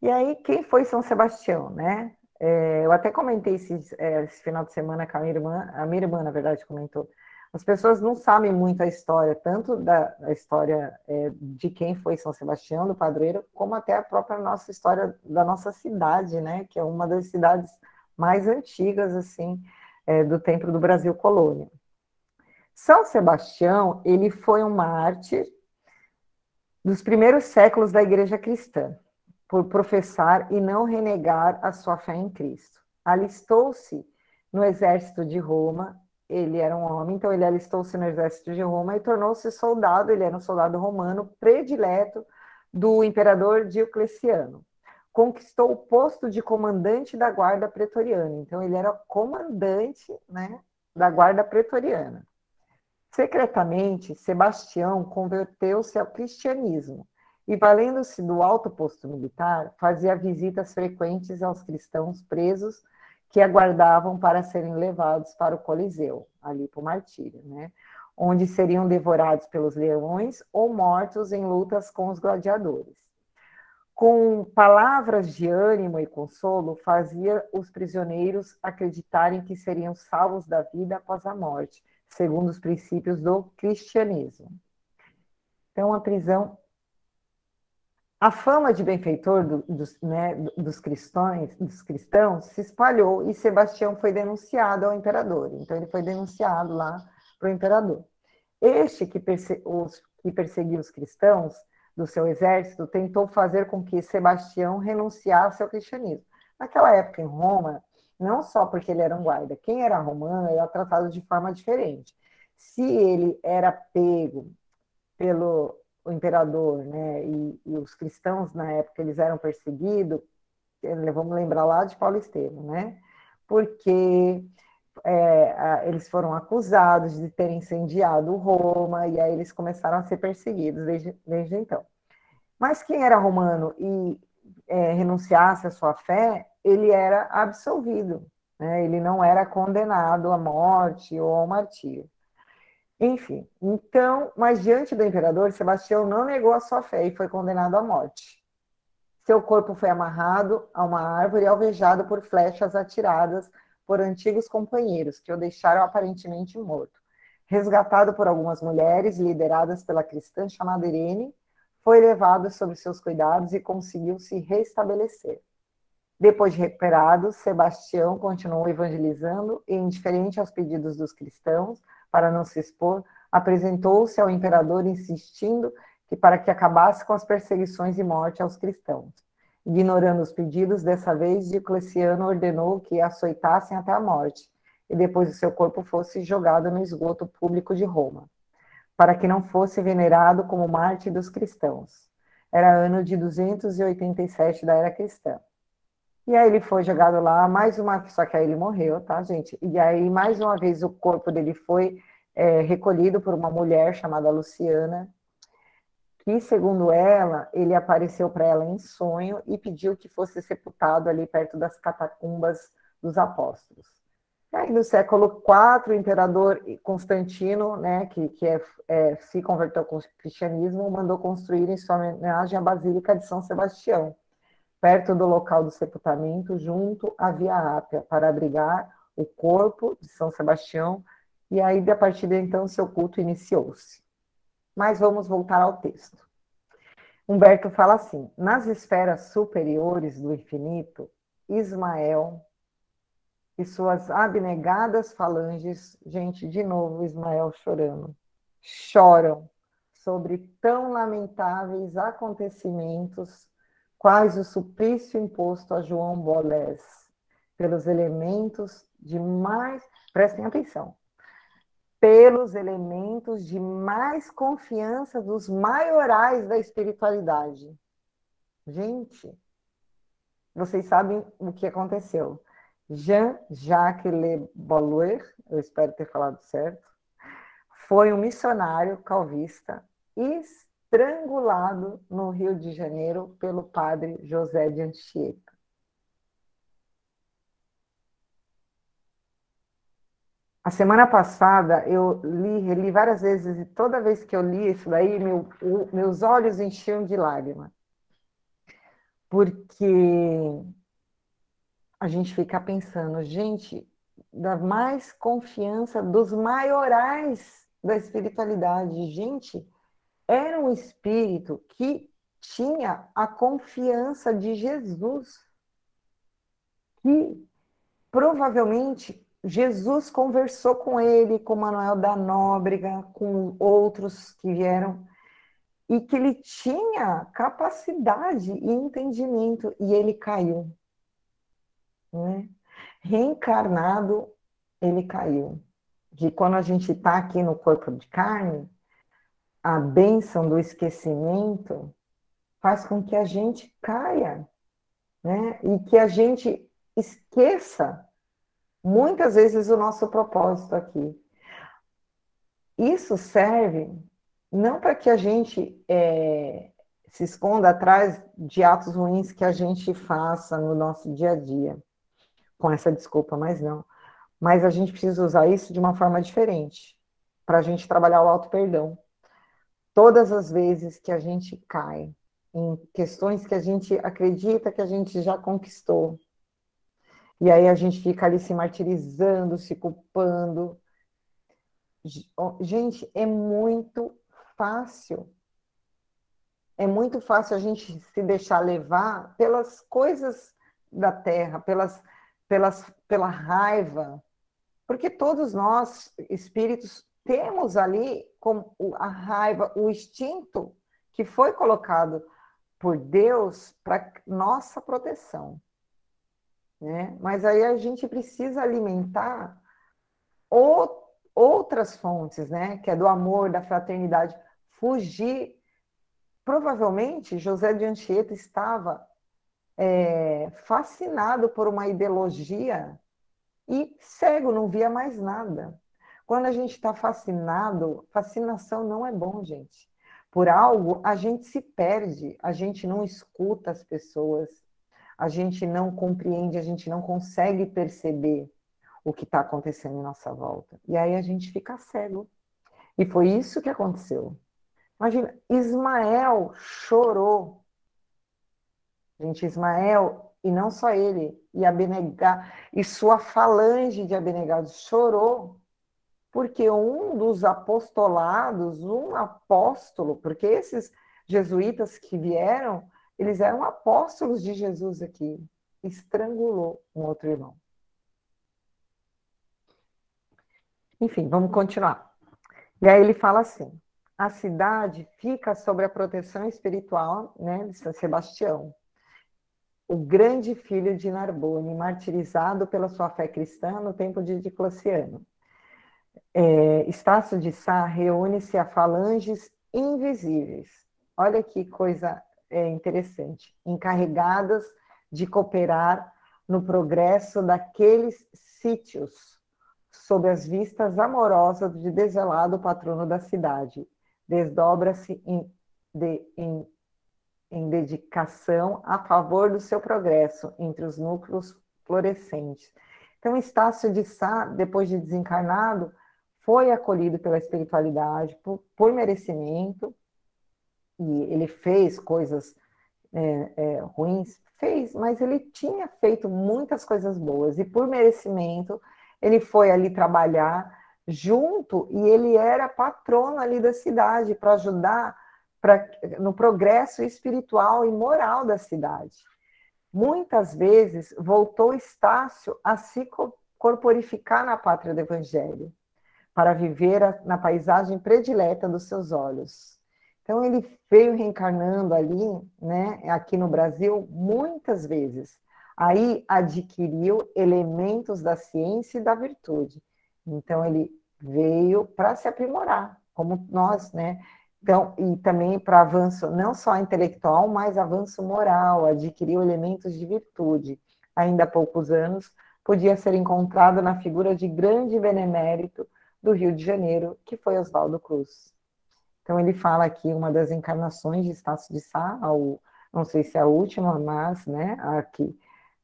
E aí, quem foi São Sebastião, né? É, eu até comentei esse, é, esse, final de semana com a minha irmã, a minha irmã, na verdade, comentou. As pessoas não sabem muito a história, tanto da, história é, de quem foi São Sebastião, do padroeiro, como até a própria nossa história da nossa cidade, né? Que é uma das cidades mais antigas, assim, é, do tempo do Brasil colônia. São Sebastião, ele foi um mártir dos primeiros séculos da igreja cristã por professar e não renegar a sua fé em Cristo. Alistou-se no exército de Roma, ele era um homem, então ele alistou-se no exército de Roma e tornou-se soldado, ele era um soldado romano predileto do imperador Diocleciano. Conquistou o posto de comandante da guarda pretoriana, então ele era comandante né, da guarda pretoriana. Secretamente, Sebastião converteu-se ao cristianismo e, valendo-se do alto posto militar, fazia visitas frequentes aos cristãos presos que aguardavam para serem levados para o Coliseu, ali para o martírio, né? onde seriam devorados pelos leões ou mortos em lutas com os gladiadores. Com palavras de ânimo e consolo, fazia os prisioneiros acreditarem que seriam salvos da vida após a morte, segundo os princípios do cristianismo. Então, a prisão a fama de benfeitor do, dos, né, dos, cristãos, dos cristãos se espalhou e Sebastião foi denunciado ao imperador. Então, ele foi denunciado lá para o imperador. Este que, perse os, que perseguiu os cristãos do seu exército tentou fazer com que Sebastião renunciasse ao cristianismo. Naquela época, em Roma, não só porque ele era um guarda, quem era romano era tratado de forma diferente. Se ele era pego pelo o imperador, né, e, e, os cristãos na época eles eram perseguidos, eh, vamos lembrar lá de Paulo Estevam, né, porque é, eles foram acusados de terem incendiado Roma, e aí eles começaram a ser perseguidos desde, desde então. Mas quem era romano e é, renunciasse à sua fé, ele era absolvido, né? ele não era condenado à morte ou ao martírio. Enfim, então, mas diante do imperador, Sebastião não negou a sua fé e foi condenado à morte. Seu corpo foi amarrado a uma árvore e alvejado por flechas atiradas por antigos companheiros, que o deixaram aparentemente morto. Resgatado por algumas mulheres, lideradas pela cristã chamada Irene, foi levado sob seus cuidados e conseguiu se restabelecer. Depois de recuperado, Sebastião continuou evangelizando e, indiferente aos pedidos dos cristãos, para não se expor, apresentou-se ao imperador insistindo que para que acabasse com as perseguições e morte aos cristãos. Ignorando os pedidos, dessa vez Diocleciano ordenou que açoitassem até a morte, e depois o seu corpo fosse jogado no esgoto público de Roma, para que não fosse venerado como Marte dos cristãos. Era ano de 287 da era cristã. E aí ele foi jogado lá, mais uma só que aí ele morreu, tá, gente? E aí, mais uma vez, o corpo dele foi é, recolhido por uma mulher chamada Luciana, que, segundo ela, ele apareceu para ela em sonho e pediu que fosse sepultado ali perto das catacumbas dos apóstolos. E aí, no século IV, o imperador Constantino, né, que, que é, é, se converteu ao cristianismo, mandou construir em sua homenagem a Basílica de São Sebastião, perto do local do sepultamento, junto à Via Ápia, para abrigar o corpo de São Sebastião, e aí, a partir de então, seu culto iniciou-se. Mas vamos voltar ao texto. Humberto fala assim: nas esferas superiores do infinito, Ismael e suas abnegadas falanges, gente, de novo Ismael chorando, choram sobre tão lamentáveis acontecimentos quais o suplício imposto a João Bolés, pelos elementos de mais. Prestem atenção. pelos elementos de mais confiança dos maiorais da espiritualidade. Gente, vocês sabem o que aconteceu. Jean-Jacques Le Bolloir, eu espero ter falado certo, foi um missionário calvista estrangulado no Rio de Janeiro pelo padre José de Anchieta. A semana passada eu li, reli várias vezes, e toda vez que eu li isso daí, meu, o, meus olhos enchiam de lágrima. Porque a gente fica pensando, gente, da mais confiança dos maiorais da espiritualidade. Gente, era um espírito que tinha a confiança de Jesus, que provavelmente Jesus conversou com ele, com Manuel da Nóbrega, com outros que vieram, e que ele tinha capacidade e entendimento, e ele caiu. Né? Reencarnado, ele caiu. Que quando a gente está aqui no corpo de carne, a bênção do esquecimento faz com que a gente caia, né? E que a gente esqueça muitas vezes o nosso propósito aqui. Isso serve não para que a gente é, se esconda atrás de atos ruins que a gente faça no nosso dia a dia, com essa desculpa, mas não. Mas a gente precisa usar isso de uma forma diferente, para a gente trabalhar o auto-perdão. Todas as vezes que a gente cai em questões que a gente acredita que a gente já conquistou, e aí a gente fica ali se martirizando, se culpando. Gente, é muito fácil. É muito fácil a gente se deixar levar pelas coisas da terra, pelas, pelas, pela raiva. Porque todos nós, espíritos, temos ali como a raiva, o instinto que foi colocado por Deus para nossa proteção né? Mas aí a gente precisa alimentar outras fontes, né? Que é do amor, da fraternidade. Fugir. Provavelmente José de Anchieta estava é, fascinado por uma ideologia e cego, não via mais nada. Quando a gente está fascinado, fascinação não é bom, gente. Por algo, a gente se perde, a gente não escuta as pessoas, a gente não compreende, a gente não consegue perceber o que está acontecendo em nossa volta. E aí a gente fica cego. E foi isso que aconteceu. Imagina, Ismael chorou. Gente, Ismael, e não só ele, e Abenegar, e sua falange de abnegados chorou, porque um dos apostolados, um apóstolo, porque esses jesuítas que vieram, eles eram apóstolos de Jesus aqui. Estrangulou um outro irmão. Enfim, vamos continuar. E aí ele fala assim: a cidade fica sob a proteção espiritual né, de São Sebastião, o grande filho de Narbone, martirizado pela sua fé cristã no tempo de Diocleciano. É, Estácio de Sá reúne-se a falanges invisíveis. Olha que coisa é, interessante, encarregadas de cooperar no progresso daqueles sítios, sob as vistas amorosas de deselado patrono da cidade. Desdobra-se em, de, em, em dedicação a favor do seu progresso entre os núcleos florescentes. Então, Estácio de Sá, depois de desencarnado, foi acolhido pela espiritualidade por, por merecimento, e ele fez coisas é, é, ruins, fez, mas ele tinha feito muitas coisas boas, e por merecimento, ele foi ali trabalhar junto, e ele era patrono ali da cidade, para ajudar pra, no progresso espiritual e moral da cidade. Muitas vezes voltou Estácio a se corporificar na pátria do Evangelho, para viver na paisagem predileta dos seus olhos. Então, ele veio reencarnando ali, né, aqui no Brasil, muitas vezes. Aí adquiriu elementos da ciência e da virtude. Então, ele veio para se aprimorar, como nós, né? Então, e também para avanço não só intelectual, mas avanço moral, adquiriu elementos de virtude. Ainda há poucos anos, podia ser encontrado na figura de grande benemérito do Rio de Janeiro, que foi Oswaldo Cruz. Então, ele fala aqui uma das encarnações de Estácio de Sá, ao, não sei se é a última, mas, né, aqui,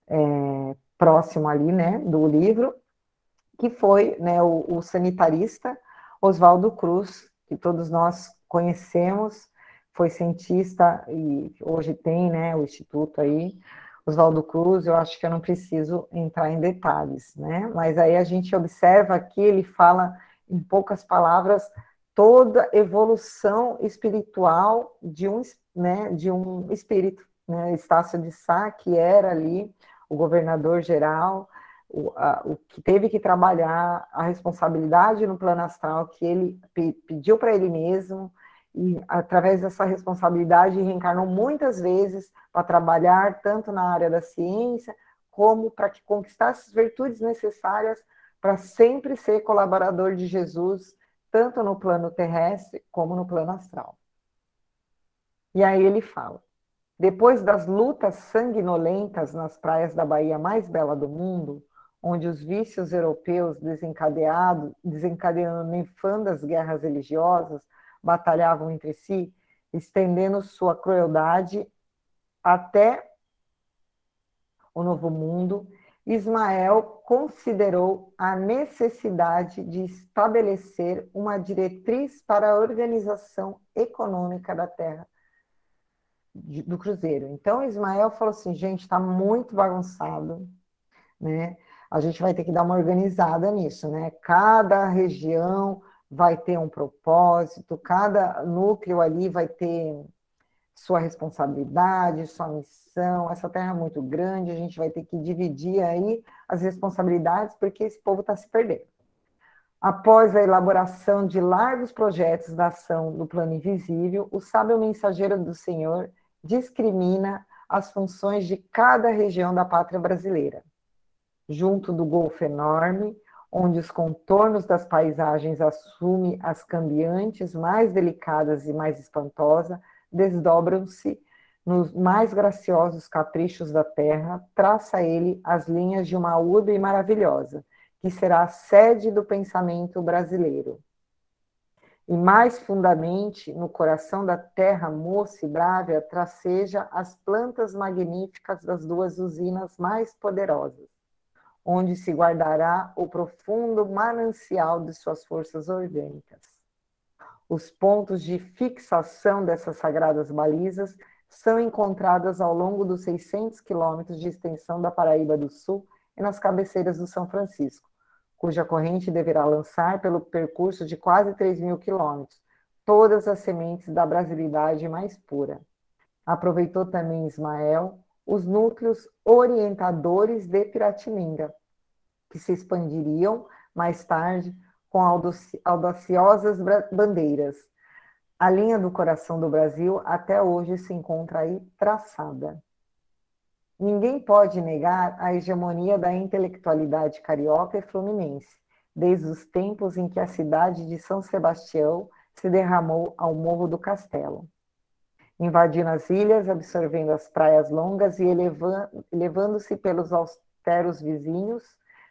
é, próximo ali, né, do livro, que foi, né, o, o sanitarista Oswaldo Cruz, que todos nós conhecemos, foi cientista e hoje tem, né, o instituto aí, Oswaldo Cruz, eu acho que eu não preciso entrar em detalhes, né, mas aí a gente observa que ele fala, em poucas palavras, toda evolução espiritual de um, né, de um espírito, né, Estácio de Sá, que era ali o governador geral, o, a, o que teve que trabalhar a responsabilidade no plano astral que ele pe, pediu para ele mesmo, e através dessa responsabilidade reencarnou muitas vezes para trabalhar tanto na área da ciência, como para que conquistasse as virtudes necessárias para sempre ser colaborador de Jesus, tanto no plano terrestre como no plano astral. E aí ele fala: depois das lutas sanguinolentas nas praias da Bahia mais bela do mundo, onde os vícios europeus desencadeados, desencadeando nefandas guerras religiosas, batalhavam entre si, estendendo sua crueldade até o Novo Mundo, Ismael considerou a necessidade de estabelecer uma diretriz para a organização econômica da terra do Cruzeiro. Então, Ismael falou assim: gente, está muito bagunçado, né? a gente vai ter que dar uma organizada nisso, né? Cada região vai ter um propósito, cada núcleo ali vai ter sua responsabilidade, sua missão. Essa terra é muito grande, a gente vai ter que dividir aí as responsabilidades, porque esse povo está se perdendo. Após a elaboração de largos projetos da ação do plano invisível, o sábio mensageiro do Senhor discrimina as funções de cada região da pátria brasileira junto do Golfo Enorme, onde os contornos das paisagens assumem as cambiantes mais delicadas e mais espantosas, desdobram-se nos mais graciosos caprichos da terra, traça ele as linhas de uma urbe maravilhosa, que será a sede do pensamento brasileiro. E mais fundamente, no coração da terra moça e brávia, traceja as plantas magníficas das duas usinas mais poderosas, onde se guardará o profundo manancial de suas forças orgânicas. Os pontos de fixação dessas sagradas balizas são encontradas ao longo dos 600 quilômetros de extensão da Paraíba do Sul e nas cabeceiras do São Francisco, cuja corrente deverá lançar pelo percurso de quase 3 mil quilômetros todas as sementes da brasilidade mais pura. Aproveitou também Ismael os núcleos orientadores de Piratininga, que se expandiriam mais tarde com audaciosas bandeiras. A linha do coração do Brasil até hoje se encontra aí traçada. Ninguém pode negar a hegemonia da intelectualidade carioca e fluminense, desde os tempos em que a cidade de São Sebastião se derramou ao Morro do Castelo invadindo as ilhas, absorvendo as praias longas e elevando-se pelos austeros vizinhos,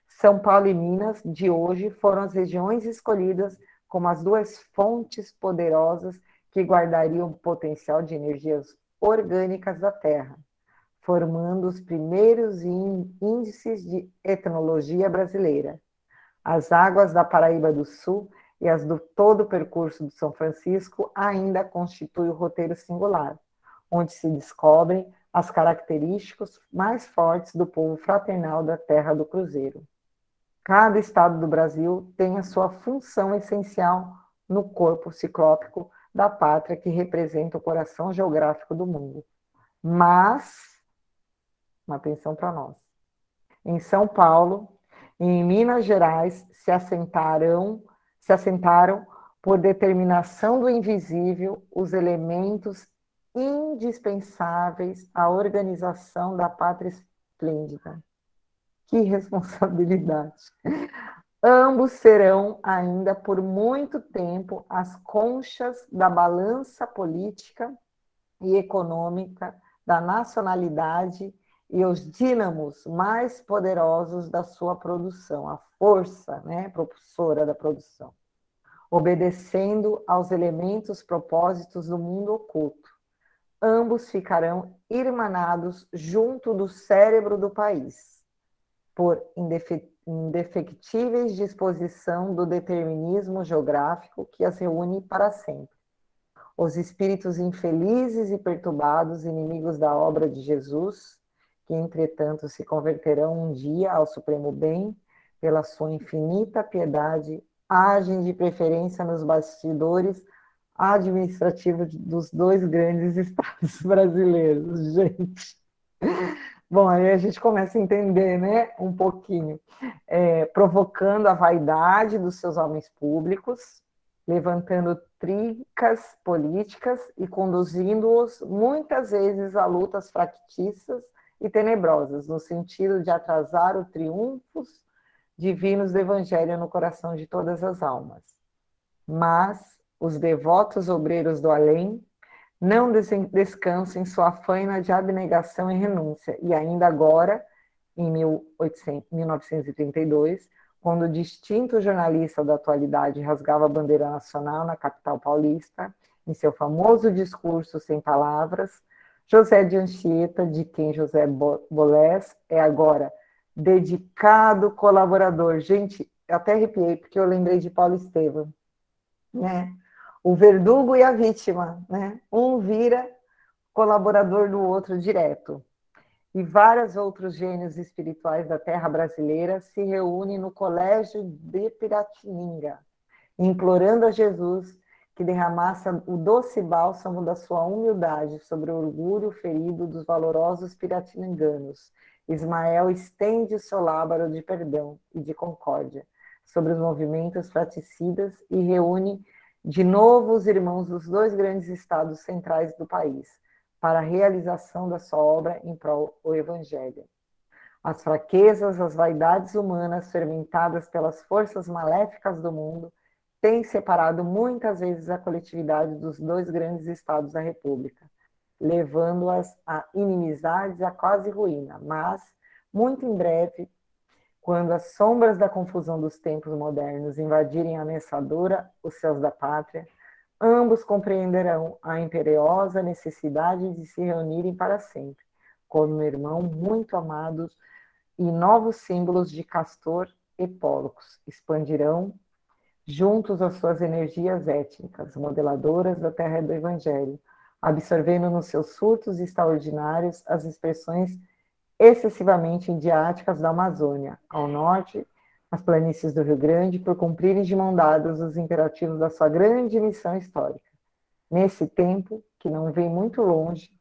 São Paulo e Minas de hoje foram as regiões escolhidas como as duas fontes poderosas que guardariam o potencial de energias orgânicas da Terra, formando os primeiros índices de etnologia brasileira. As águas da Paraíba do Sul e as do todo o percurso do São Francisco ainda constitui o roteiro singular, onde se descobrem as características mais fortes do povo fraternal da terra do Cruzeiro. Cada estado do Brasil tem a sua função essencial no corpo ciclópico da pátria que representa o coração geográfico do mundo. Mas, uma atenção para nós. Em São Paulo e em Minas Gerais se assentarão se assentaram por determinação do invisível os elementos indispensáveis à organização da pátria esplêndida. Que responsabilidade! Ambos serão ainda por muito tempo as conchas da balança política e econômica da nacionalidade e os dínamos mais poderosos da sua produção, a força né, propulsora da produção, obedecendo aos elementos propósitos do mundo oculto. Ambos ficarão irmanados junto do cérebro do país, por indefectíveis disposição do determinismo geográfico que as reúne para sempre. Os espíritos infelizes e perturbados, inimigos da obra de Jesus, que entretanto se converterão um dia ao supremo bem, pela sua infinita piedade, agem de preferência nos bastidores administrativos dos dois grandes estados brasileiros, gente. Bom, aí a gente começa a entender, né, um pouquinho, é, provocando a vaidade dos seus homens públicos, levantando tricas políticas e conduzindo-os muitas vezes a lutas fractícias e tenebrosas, no sentido de atrasar os triunfos divinos do Evangelho no coração de todas as almas. Mas os devotos obreiros do além não descansem sua faina de abnegação e renúncia. E ainda agora, em 1800, 1932, quando o distinto jornalista da atualidade rasgava a bandeira nacional na capital paulista, em seu famoso discurso sem palavras, José de Anchieta, de quem José Bolés é agora dedicado colaborador. Gente, até arrepiei, porque eu lembrei de Paulo Estevam, né? o verdugo e a vítima, né? Um vira colaborador do outro direto. E vários outros gênios espirituais da terra brasileira se reúnem no Colégio de Piratininga, implorando a Jesus que derramasse o doce bálsamo da sua humildade sobre o orgulho ferido dos valorosos piratininganos. Ismael estende seu lábaro de perdão e de concórdia sobre os movimentos fraticidas e reúne de novo os irmãos dos dois grandes estados centrais do país, para a realização da sua obra em prol do Evangelho. As fraquezas, as vaidades humanas fermentadas pelas forças maléficas do mundo têm separado muitas vezes a coletividade dos dois grandes estados da República, levando-as a inimizades a quase ruína, mas, muito em breve, quando as sombras da confusão dos tempos modernos invadirem ameaçadora os céus da pátria, ambos compreenderão a imperiosa necessidade de se reunirem para sempre, como irmão muito amados e novos símbolos de Castor e Pólux expandirão juntos as suas energias étnicas, modeladoras da terra do Evangelho, absorvendo nos seus surtos extraordinários as expressões excessivamente indiáticas da Amazônia, ao norte, as planícies do Rio Grande, por cumprirem de mão dadas os imperativos da sua grande missão histórica. Nesse tempo, que não vem muito longe,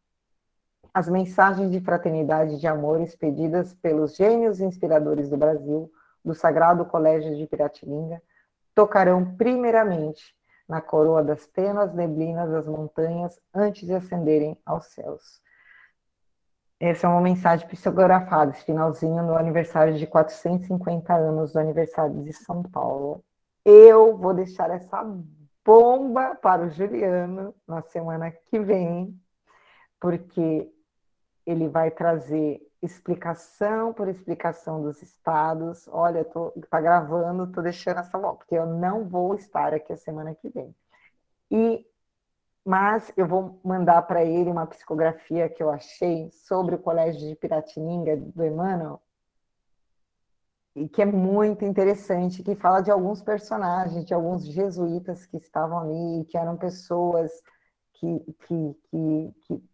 as mensagens de fraternidade e de amor expedidas pelos gênios inspiradores do Brasil, do Sagrado Colégio de Piratininga, tocarão primeiramente na coroa das tênuas neblinas das montanhas antes de ascenderem aos céus. Essa é uma mensagem psicografada, esse finalzinho no aniversário de 450 anos do aniversário de São Paulo. Eu vou deixar essa bomba para o Juliano na semana que vem, porque ele vai trazer explicação por explicação dos estados. Olha, tô, tá gravando, tô deixando essa bomba, porque eu não vou estar aqui a semana que vem. E mas eu vou mandar para ele uma psicografia que eu achei sobre o Colégio de Piratininga do Emmanuel, e que é muito interessante, que fala de alguns personagens, de alguns jesuítas que estavam ali, que eram pessoas que, que, que, que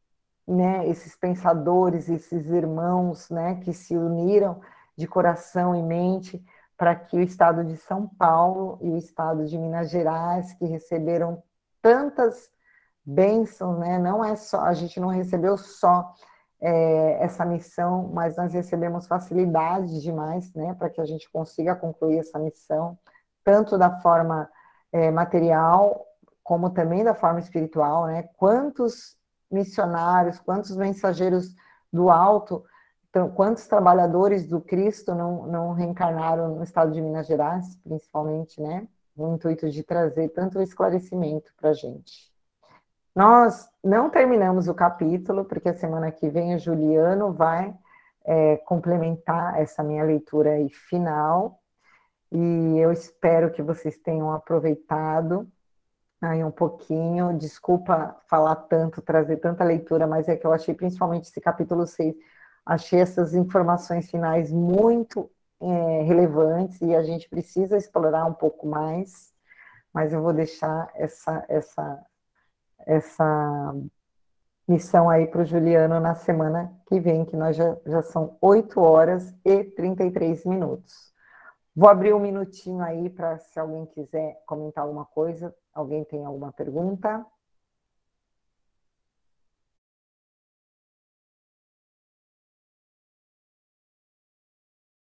né, esses pensadores, esses irmãos, né, que se uniram de coração e mente para que o estado de São Paulo e o estado de Minas Gerais, que receberam tantas bênção, né? Não é só, a gente não recebeu só é, essa missão, mas nós recebemos facilidade demais, né? Para que a gente consiga concluir essa missão, tanto da forma é, material, como também da forma espiritual, né? Quantos missionários, quantos mensageiros do alto então, quantos trabalhadores do Cristo não, não reencarnaram no estado de Minas Gerais, principalmente, né? No intuito de trazer tanto esclarecimento para a gente. Nós não terminamos o capítulo, porque a semana que vem o Juliano vai é, complementar essa minha leitura aí final. E eu espero que vocês tenham aproveitado aí um pouquinho. Desculpa falar tanto, trazer tanta leitura, mas é que eu achei principalmente esse capítulo 6 achei essas informações finais muito é, relevantes e a gente precisa explorar um pouco mais, mas eu vou deixar essa, essa, essa missão aí para o Juliano na semana que vem, que nós já, já são 8 horas e 33 minutos. Vou abrir um minutinho aí para se alguém quiser comentar alguma coisa, alguém tem alguma pergunta?